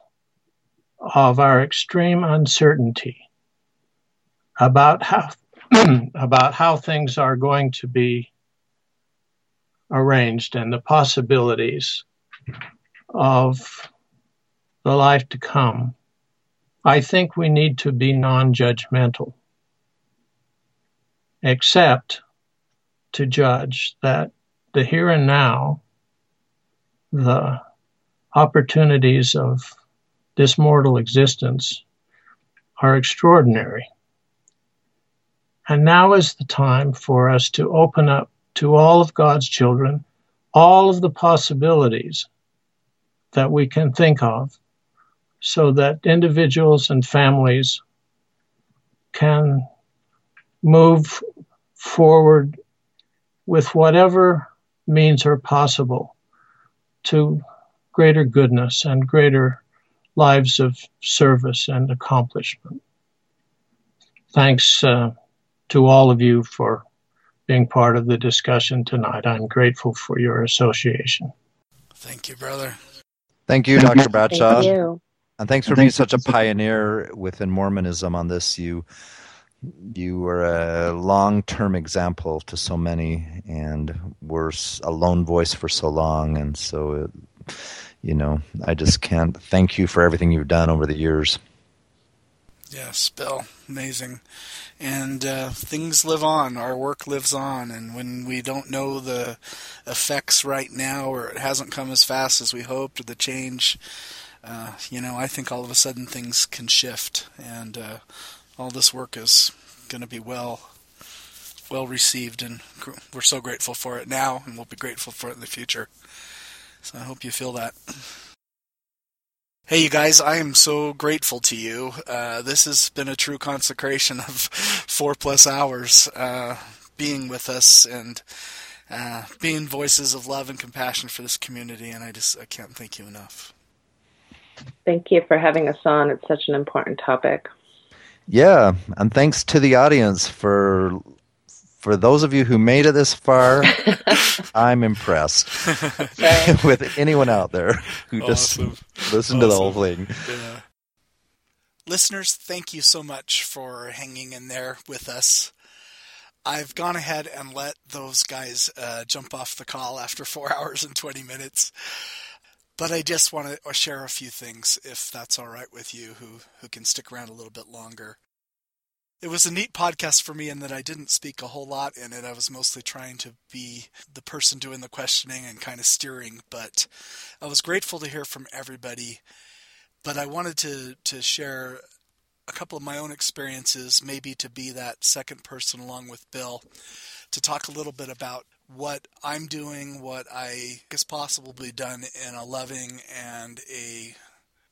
of our extreme uncertainty about how about how things are going to be arranged and the possibilities of the life to come, I think we need to be non judgmental, except to judge that the here and now, the opportunities of this mortal existence are extraordinary. And now is the time for us to open up to all of God's children all of the possibilities that we can think of so that individuals and families can move forward with whatever means are possible to greater goodness and greater lives of service and accomplishment. Thanks uh, to all of you for being part of the discussion tonight. I'm grateful for your association. Thank you, brother. Thank you, Dr. Bradshaw. Thank you. And thanks for being such a pioneer within Mormonism on this. You you were a long-term example to so many, and were a lone voice for so long. And so, it, you know, I just can't thank you for everything you've done over the years. Yes, Bill, amazing. And uh, things live on. Our work lives on. And when we don't know the effects right now, or it hasn't come as fast as we hoped, or the change, uh, you know, I think all of a sudden things can shift. And uh, all this work is going to be well well received and we're so grateful for it now and we'll be grateful for it in the future so i hope you feel that. Hey you guys i am so grateful to you. Uh, this has been a true consecration of four plus hours uh, being with us and uh, being voices of love and compassion for this community and i just i can't thank you enough. Thank you for having us on. It's such an important topic. Yeah, and thanks to the audience for for those of you who made it this far. I'm impressed with anyone out there who awesome. just listened awesome. to the whole thing. Yeah. Listeners, thank you so much for hanging in there with us. I've gone ahead and let those guys uh, jump off the call after four hours and 20 minutes. But I just want to share a few things, if that's all right with you, who, who can stick around a little bit longer. It was a neat podcast for me in that I didn't speak a whole lot in it. I was mostly trying to be the person doing the questioning and kind of steering, but I was grateful to hear from everybody. But I wanted to, to share a couple of my own experiences, maybe to be that second person along with Bill, to talk a little bit about what I'm doing, what I has possibly done in a loving and a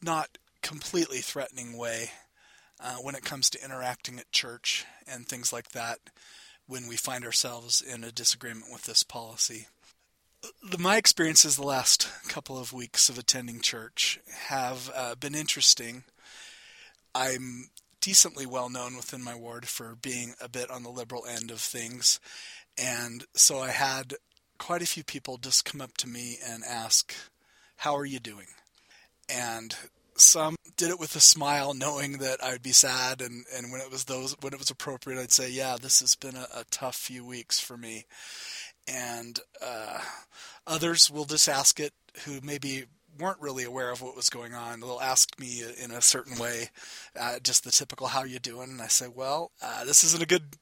not completely threatening way uh, when it comes to interacting at church and things like that when we find ourselves in a disagreement with this policy. My experiences the last couple of weeks of attending church have uh, been interesting. I'm decently well known within my ward for being a bit on the liberal end of things, and so I had quite a few people just come up to me and ask, How are you doing? And some did it with a smile, knowing that I'd be sad, and, and when it was those when it was appropriate, I'd say, "Yeah, this has been a, a tough few weeks for me." And uh, others will just ask it who maybe weren't really aware of what was going on. They'll ask me in a certain way, uh, just the typical "How are you doing?" And I say, "Well, uh, this isn't a good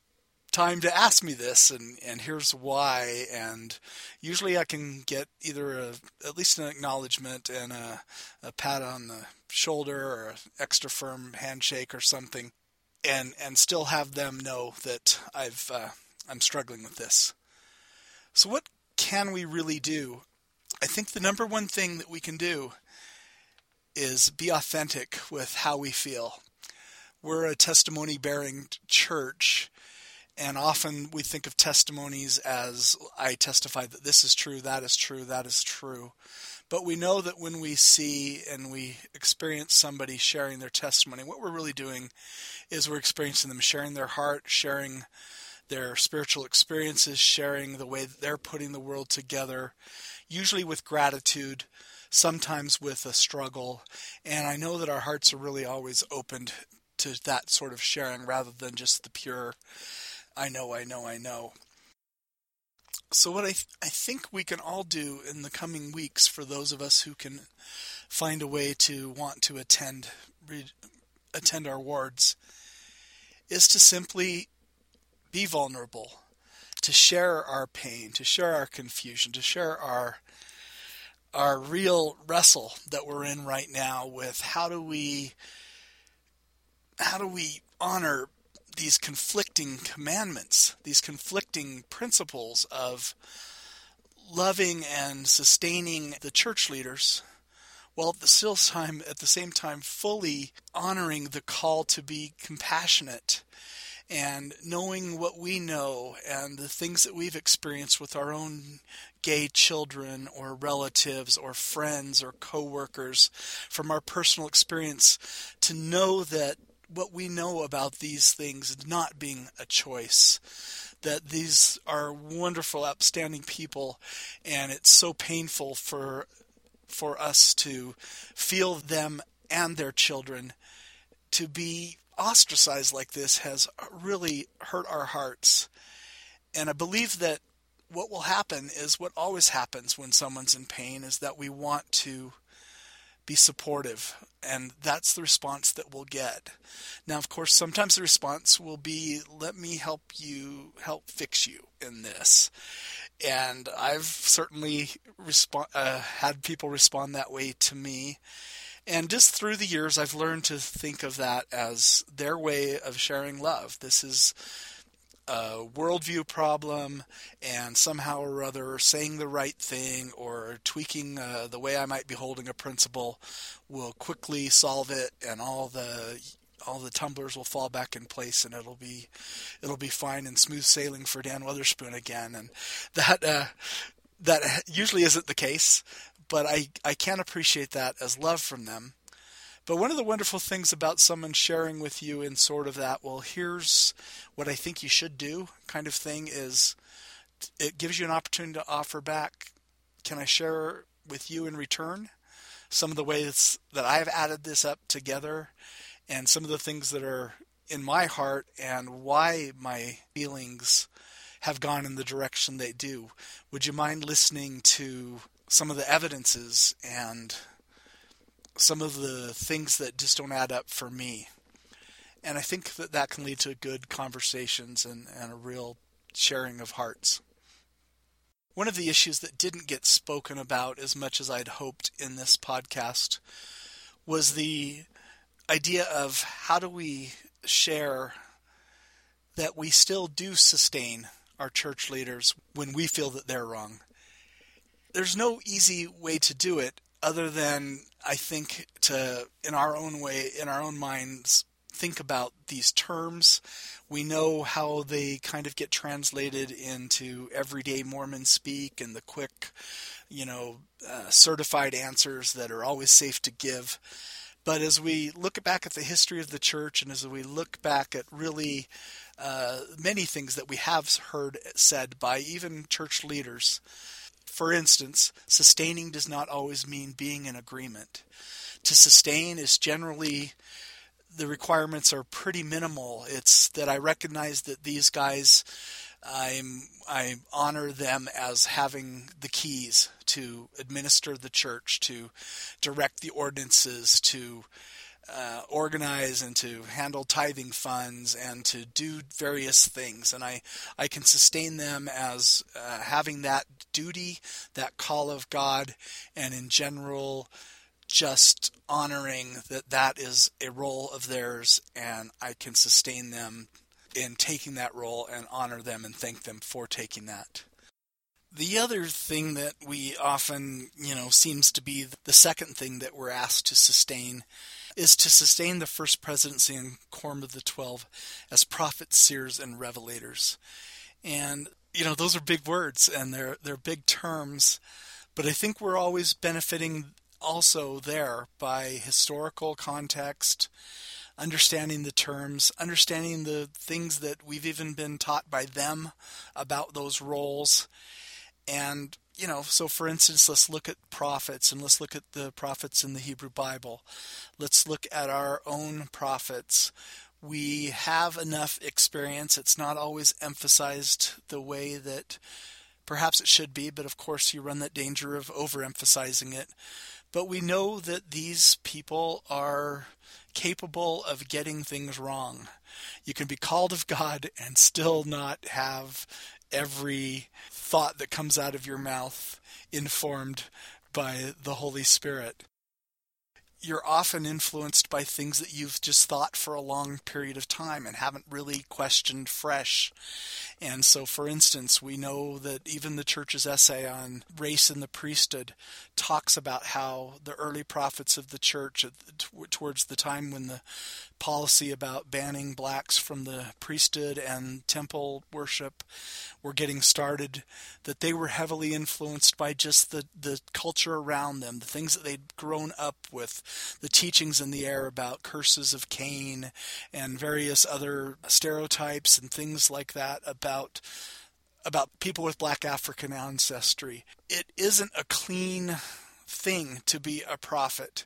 time to ask me this and, and here's why and usually I can get either a, at least an acknowledgement and a, a pat on the shoulder or an extra firm handshake or something and and still have them know that I've uh, I'm struggling with this. So what can we really do? I think the number one thing that we can do is be authentic with how we feel. We're a testimony bearing church and often we think of testimonies as I testify that this is true, that is true, that is true. But we know that when we see and we experience somebody sharing their testimony, what we're really doing is we're experiencing them sharing their heart, sharing their spiritual experiences, sharing the way that they're putting the world together, usually with gratitude, sometimes with a struggle. And I know that our hearts are really always opened to that sort of sharing rather than just the pure I know, I know, I know. So, what I, th- I think we can all do in the coming weeks for those of us who can find a way to want to attend re- attend our wards is to simply be vulnerable, to share our pain, to share our confusion, to share our our real wrestle that we're in right now with how do we how do we honor these conflicting commandments, these conflicting principles of loving and sustaining the church leaders while at the still time at the same time fully honoring the call to be compassionate and knowing what we know and the things that we've experienced with our own gay children or relatives or friends or coworkers from our personal experience to know that what we know about these things not being a choice that these are wonderful upstanding people and it's so painful for for us to feel them and their children to be ostracized like this has really hurt our hearts. And I believe that what will happen is what always happens when someone's in pain is that we want to be supportive and that's the response that we'll get. Now of course sometimes the response will be let me help you help fix you in this. And i've certainly respo- uh, had people respond that way to me. And just through the years, I've learned to think of that as their way of sharing love. This is a worldview problem, and somehow or other, saying the right thing or tweaking uh, the way I might be holding a principle will quickly solve it, and all the all the tumblers will fall back in place, and it'll be it'll be fine and smooth sailing for Dan Wotherspoon again. And that uh, that usually isn't the case but I, I can appreciate that as love from them. But one of the wonderful things about someone sharing with you in sort of that, well, here's what I think you should do kind of thing is it gives you an opportunity to offer back. Can I share with you in return some of the ways that I've added this up together and some of the things that are in my heart and why my feelings have gone in the direction they do? Would you mind listening to some of the evidences and some of the things that just don't add up for me. And I think that that can lead to good conversations and, and a real sharing of hearts. One of the issues that didn't get spoken about as much as I'd hoped in this podcast was the idea of how do we share that we still do sustain our church leaders when we feel that they're wrong there's no easy way to do it other than I think to in our own way in our own minds think about these terms. We know how they kind of get translated into everyday Mormon speak and the quick, you know, uh, certified answers that are always safe to give. But as we look back at the history of the church and as we look back at really uh, many things that we have heard said by even church leaders, for instance, sustaining does not always mean being in agreement. To sustain is generally the requirements are pretty minimal. It's that I recognize that these guys I'm I honor them as having the keys to administer the church, to direct the ordinances, to uh, organize and to handle tithing funds and to do various things. And I, I can sustain them as uh, having that duty, that call of God, and in general, just honoring that that is a role of theirs, and I can sustain them in taking that role and honor them and thank them for taking that. The other thing that we often, you know, seems to be the second thing that we're asked to sustain is to sustain the first presidency and quorum of the twelve as prophets, seers, and revelators. And you know those are big words and they're they're big terms, but I think we're always benefiting also there by historical context, understanding the terms, understanding the things that we've even been taught by them about those roles, and you know, so for instance, let's look at prophets and let's look at the prophets in the Hebrew Bible. Let's look at our own prophets. We have enough experience. It's not always emphasized the way that perhaps it should be, but of course, you run that danger of overemphasizing it. But we know that these people are capable of getting things wrong. You can be called of God and still not have every thought that comes out of your mouth informed by the Holy Spirit you're often influenced by things that you've just thought for a long period of time and haven't really questioned fresh. And so, for instance, we know that even the church's essay on race in the priesthood talks about how the early prophets of the church, towards the time when the policy about banning blacks from the priesthood and temple worship were getting started, that they were heavily influenced by just the, the culture around them, the things that they'd grown up with, the teachings in the air about curses of Cain and various other stereotypes and things like that about about people with black African ancestry. It isn't a clean thing to be a prophet.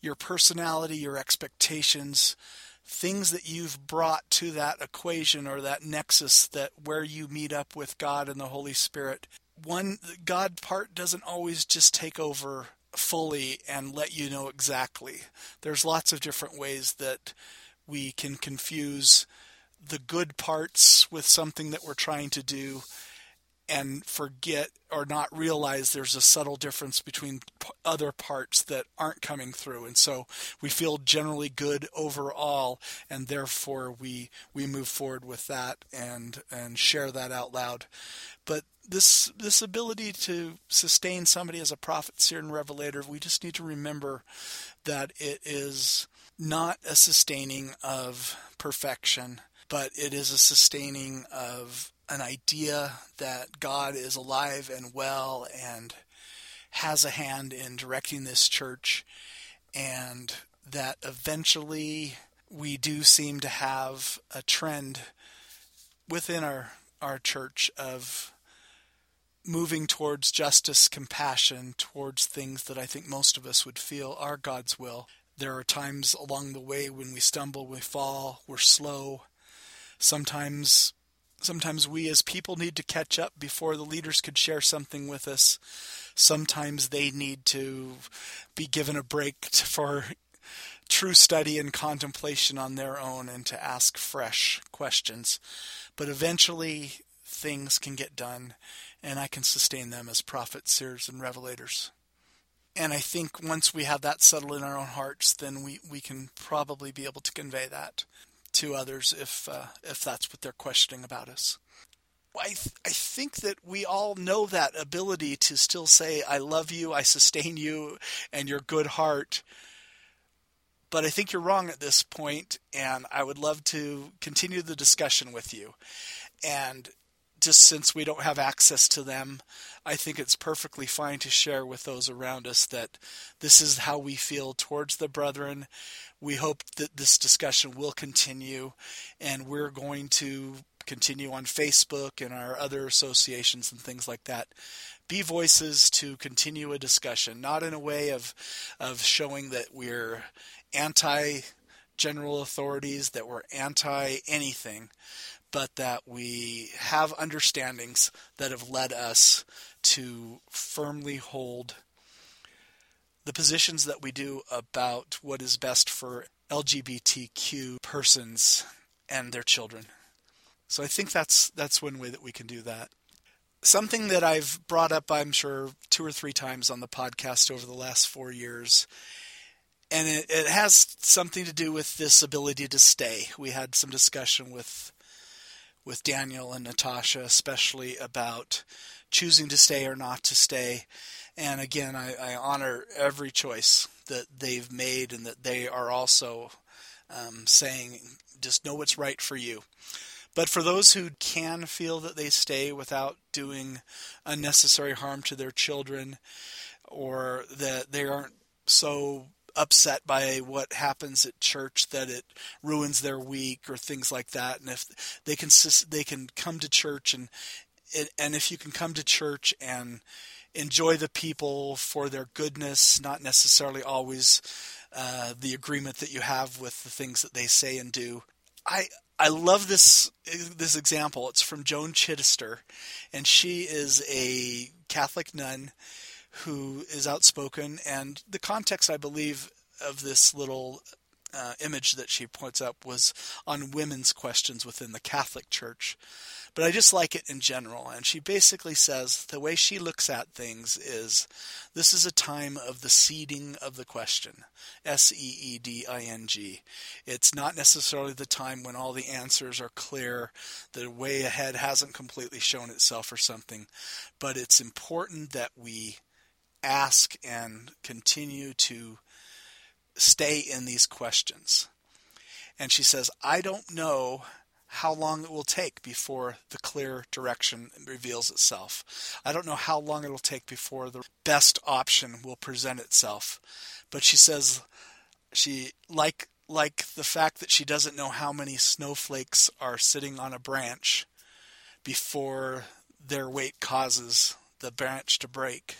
Your personality, your expectations, things that you've brought to that equation or that nexus that where you meet up with God and the Holy Spirit. One God part doesn't always just take over fully and let you know exactly. There's lots of different ways that we can confuse the good parts with something that we're trying to do and forget or not realize there's a subtle difference between other parts that aren't coming through. And so we feel generally good overall and therefore we we move forward with that and and share that out loud. But this this ability to sustain somebody as a prophet seer and revelator we just need to remember that it is not a sustaining of perfection but it is a sustaining of an idea that God is alive and well and has a hand in directing this church, and that eventually we do seem to have a trend within our, our church of moving towards justice, compassion, towards things that I think most of us would feel are God's will. There are times along the way when we stumble, we fall, we're slow. Sometimes Sometimes we as people need to catch up before the leaders could share something with us. Sometimes they need to be given a break for true study and contemplation on their own and to ask fresh questions. But eventually things can get done and I can sustain them as prophets, seers, and revelators. And I think once we have that settled in our own hearts, then we, we can probably be able to convey that to others if uh, if that's what they're questioning about us. I th- I think that we all know that ability to still say I love you, I sustain you, and your good heart. But I think you're wrong at this point, and I would love to continue the discussion with you. And just since we don't have access to them, I think it's perfectly fine to share with those around us that this is how we feel towards the brethren we hope that this discussion will continue, and we're going to continue on Facebook and our other associations and things like that. Be voices to continue a discussion, not in a way of of showing that we're anti general authorities, that we're anti anything, but that we have understandings that have led us to firmly hold the positions that we do about what is best for LGBTQ persons and their children. So I think that's that's one way that we can do that. Something that I've brought up, I'm sure, two or three times on the podcast over the last four years, and it, it has something to do with this ability to stay. We had some discussion with with Daniel and Natasha, especially about choosing to stay or not to stay. And again, I, I honor every choice that they've made and that they are also um, saying, just know what's right for you. But for those who can feel that they stay without doing unnecessary harm to their children, or that they aren't so upset by what happens at church that it ruins their week or things like that, and if they can they can come to church and and if you can come to church and enjoy the people for their goodness, not necessarily always uh, the agreement that you have with the things that they say and do. I I love this this example. It's from Joan Chittister, and she is a Catholic nun who is outspoken. And the context, I believe, of this little uh, image that she points up was on women's questions within the Catholic Church. But I just like it in general. And she basically says the way she looks at things is this is a time of the seeding of the question S E E D I N G. It's not necessarily the time when all the answers are clear, the way ahead hasn't completely shown itself or something. But it's important that we ask and continue to stay in these questions. And she says, I don't know how long it will take before the clear direction reveals itself. I don't know how long it'll take before the best option will present itself. But she says she like like the fact that she doesn't know how many snowflakes are sitting on a branch before their weight causes the branch to break.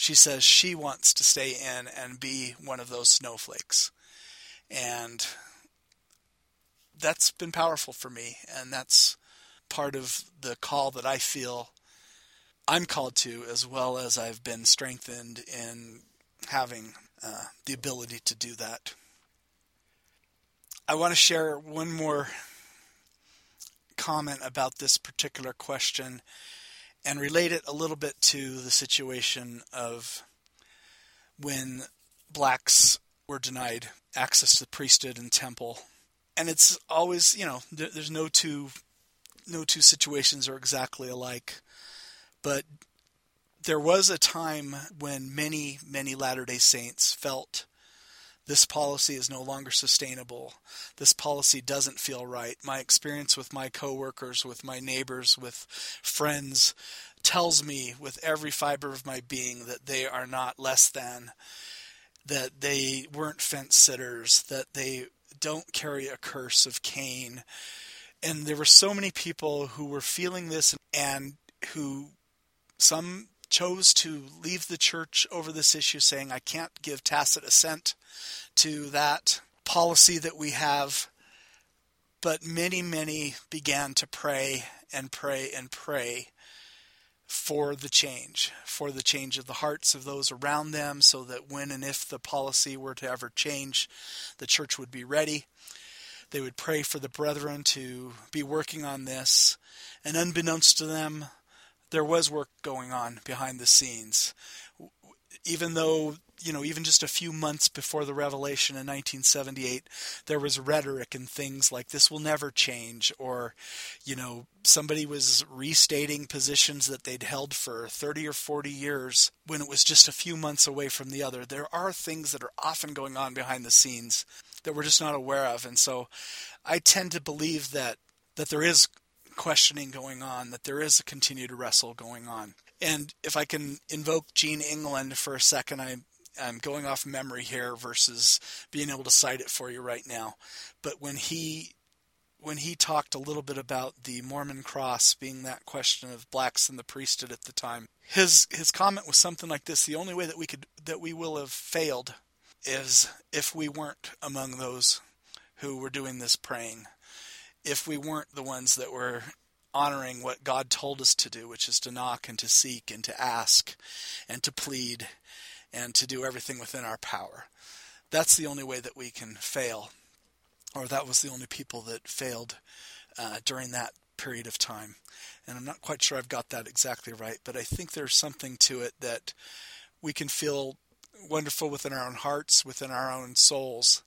She says she wants to stay in and be one of those snowflakes. And that's been powerful for me, and that's part of the call that I feel I'm called to, as well as I've been strengthened in having uh, the ability to do that. I want to share one more comment about this particular question and relate it a little bit to the situation of when blacks were denied access to the priesthood and temple. And it's always you know there, there's no two no two situations are exactly alike. But there was a time when many many latter-day saints felt this policy is no longer sustainable this policy doesn't feel right my experience with my coworkers with my neighbors with friends tells me with every fiber of my being that they are not less than that they weren't fence sitters that they don't carry a curse of Cain. And there were so many people who were feeling this and who some chose to leave the church over this issue, saying, I can't give tacit assent to that policy that we have. But many, many began to pray and pray and pray for the change, for the change of the hearts of those around them, so that when and if the policy were to ever change, the church would be ready. They would pray for the brethren to be working on this, and unbeknownst to them, there was work going on behind the scenes. Even though you know, even just a few months before the revelation in 1978, there was rhetoric and things like this will never change, or, you know, somebody was restating positions that they'd held for 30 or 40 years when it was just a few months away from the other. There are things that are often going on behind the scenes that we're just not aware of. And so I tend to believe that, that there is questioning going on, that there is a continued wrestle going on. And if I can invoke Gene England for a second, I I'm going off memory here versus being able to cite it for you right now. But when he when he talked a little bit about the Mormon cross being that question of blacks in the priesthood at the time, his his comment was something like this: the only way that we could that we will have failed is if we weren't among those who were doing this praying, if we weren't the ones that were honoring what God told us to do, which is to knock and to seek and to ask and to plead and to do everything within our power. That's the only way that we can fail, or that was the only people that failed uh, during that period of time. And I'm not quite sure I've got that exactly right, but I think there's something to it that we can feel wonderful within our own hearts, within our own souls,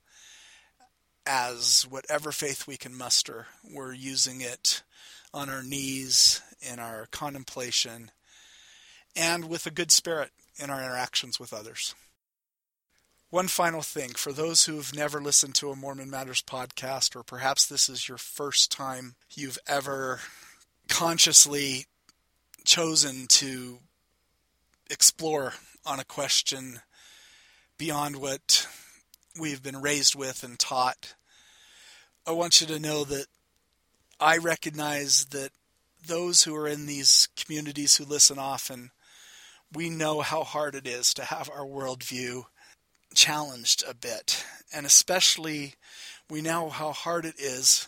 as whatever faith we can muster, we're using it on our knees in our contemplation and with a good spirit in our interactions with others. One final thing for those who've never listened to a Mormon Matters podcast, or perhaps this is your first time you've ever consciously chosen to explore on a question beyond what we've been raised with and taught, I want you to know that I recognize that those who are in these communities who listen often we know how hard it is to have our worldview challenged a bit. And especially, we know how hard it is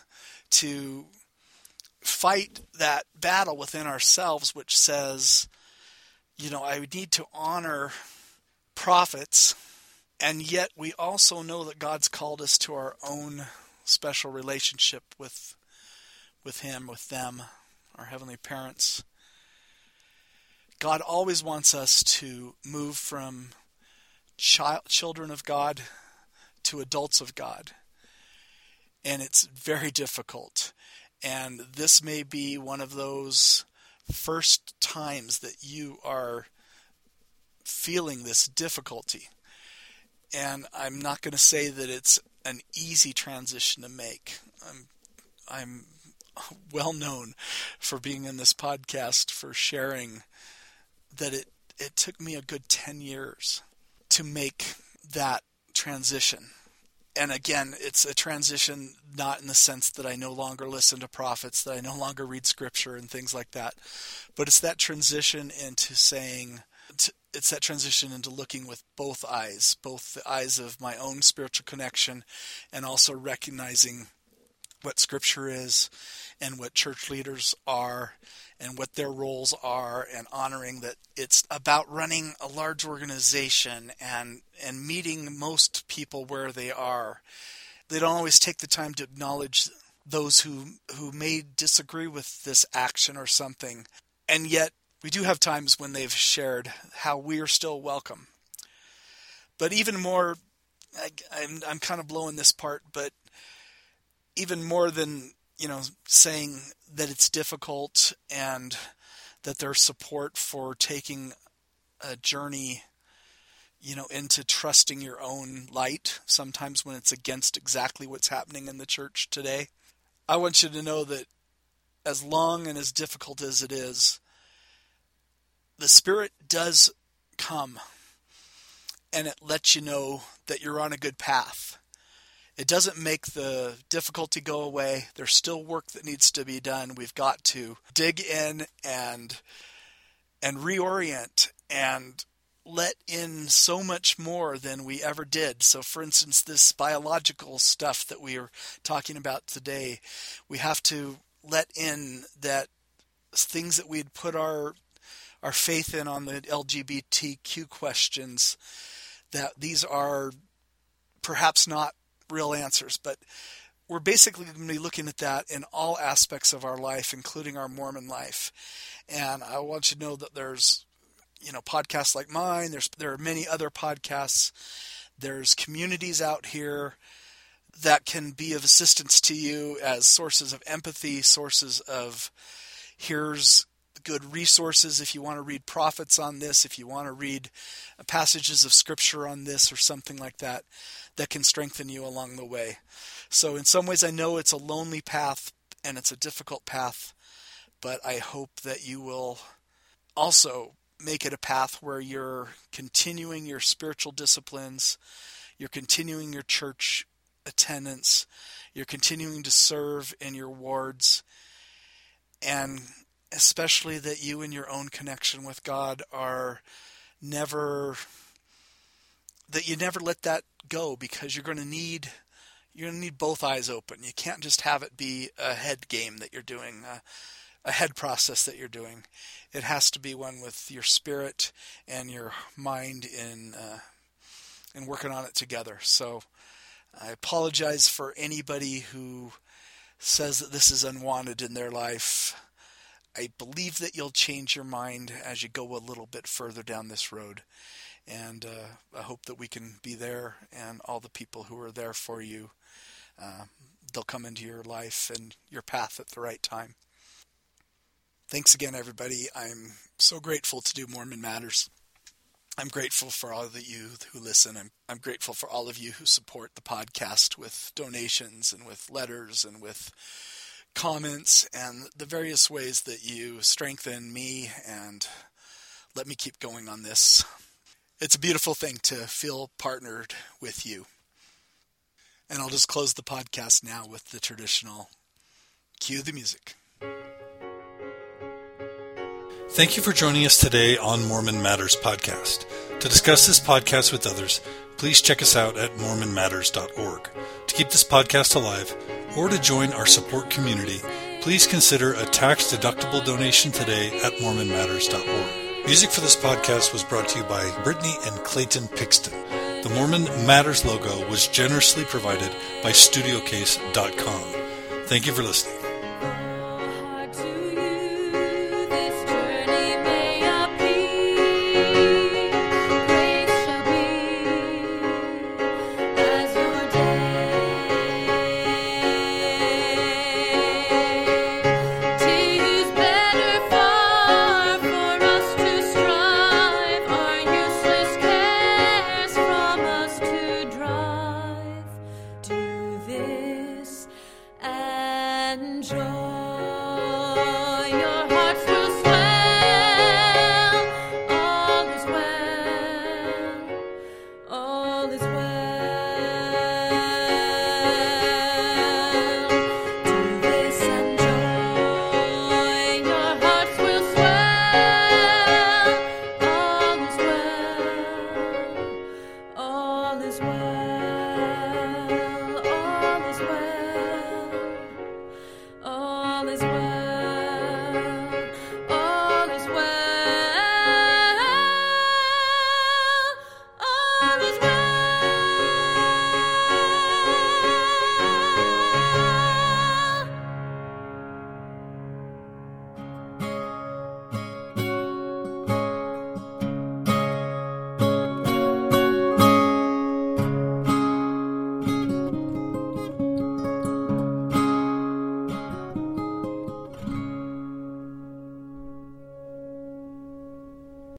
to fight that battle within ourselves, which says, you know, I need to honor prophets And yet we also know that God's called us to our own special relationship with with him, with them, our heavenly parents. God always wants us to move from child, children of God to adults of God. And it's very difficult. And this may be one of those first times that you are feeling this difficulty. And I'm not going to say that it's an easy transition to make. I'm I'm well known for being in this podcast for sharing that it it took me a good 10 years to make that transition. And again, it's a transition not in the sense that I no longer listen to prophets, that I no longer read scripture and things like that, but it's that transition into saying, it's that transition into looking with both eyes, both the eyes of my own spiritual connection and also recognizing what scripture is and what church leaders are and what their roles are and honoring that it's about running a large organization and and meeting most people where they are. They don't always take the time to acknowledge those who who may disagree with this action or something. And yet we do have times when they've shared how we are still welcome. But even more I, I'm, I'm kind of blowing this part but even more than you know saying that it's difficult and that there's support for taking a journey you know into trusting your own light sometimes when it's against exactly what's happening in the church today i want you to know that as long and as difficult as it is the spirit does come and it lets you know that you're on a good path it doesn't make the difficulty go away. There's still work that needs to be done. We've got to dig in and and reorient and let in so much more than we ever did. So, for instance, this biological stuff that we are talking about today, we have to let in that things that we'd put our our faith in on the LGBTQ questions, that these are perhaps not real answers, but we're basically going to be looking at that in all aspects of our life, including our Mormon life. And I want you to know that there's, you know, podcasts like mine. There's there are many other podcasts. There's communities out here that can be of assistance to you as sources of empathy, sources of here's good resources if you want to read prophets on this, if you want to read uh, passages of scripture on this or something like that that can strengthen you along the way. So, in some ways, I know it's a lonely path and it's a difficult path, but I hope that you will also make it a path where you're continuing your spiritual disciplines, you're continuing your church attendance, you're continuing to serve in your wards, and especially that you and your own connection with God are never that you never let that go because you're going to need you're going to need both eyes open. You can't just have it be a head game that you're doing, a, a head process that you're doing. It has to be one with your spirit and your mind in uh, in working on it together. So I apologize for anybody who says that this is unwanted in their life. I believe that you'll change your mind as you go a little bit further down this road and uh, I hope that we can be there, and all the people who are there for you, uh, they'll come into your life and your path at the right time. Thanks again, everybody. I'm so grateful to do Mormon Matters. I'm grateful for all of you who listen. I'm, I'm grateful for all of you who support the podcast with donations and with letters and with comments and the various ways that you strengthen me and let me keep going on this it's a beautiful thing to feel partnered with you. And I'll just close the podcast now with the traditional cue the music. Thank you for joining us today on Mormon Matters podcast. To discuss this podcast with others, please check us out at mormonmatters.org. To keep this podcast alive or to join our support community, please consider a tax deductible donation today at mormonmatters.org. Music for this podcast was brought to you by Brittany and Clayton Pixton. The Mormon Matters logo was generously provided by StudioCase.com. Thank you for listening.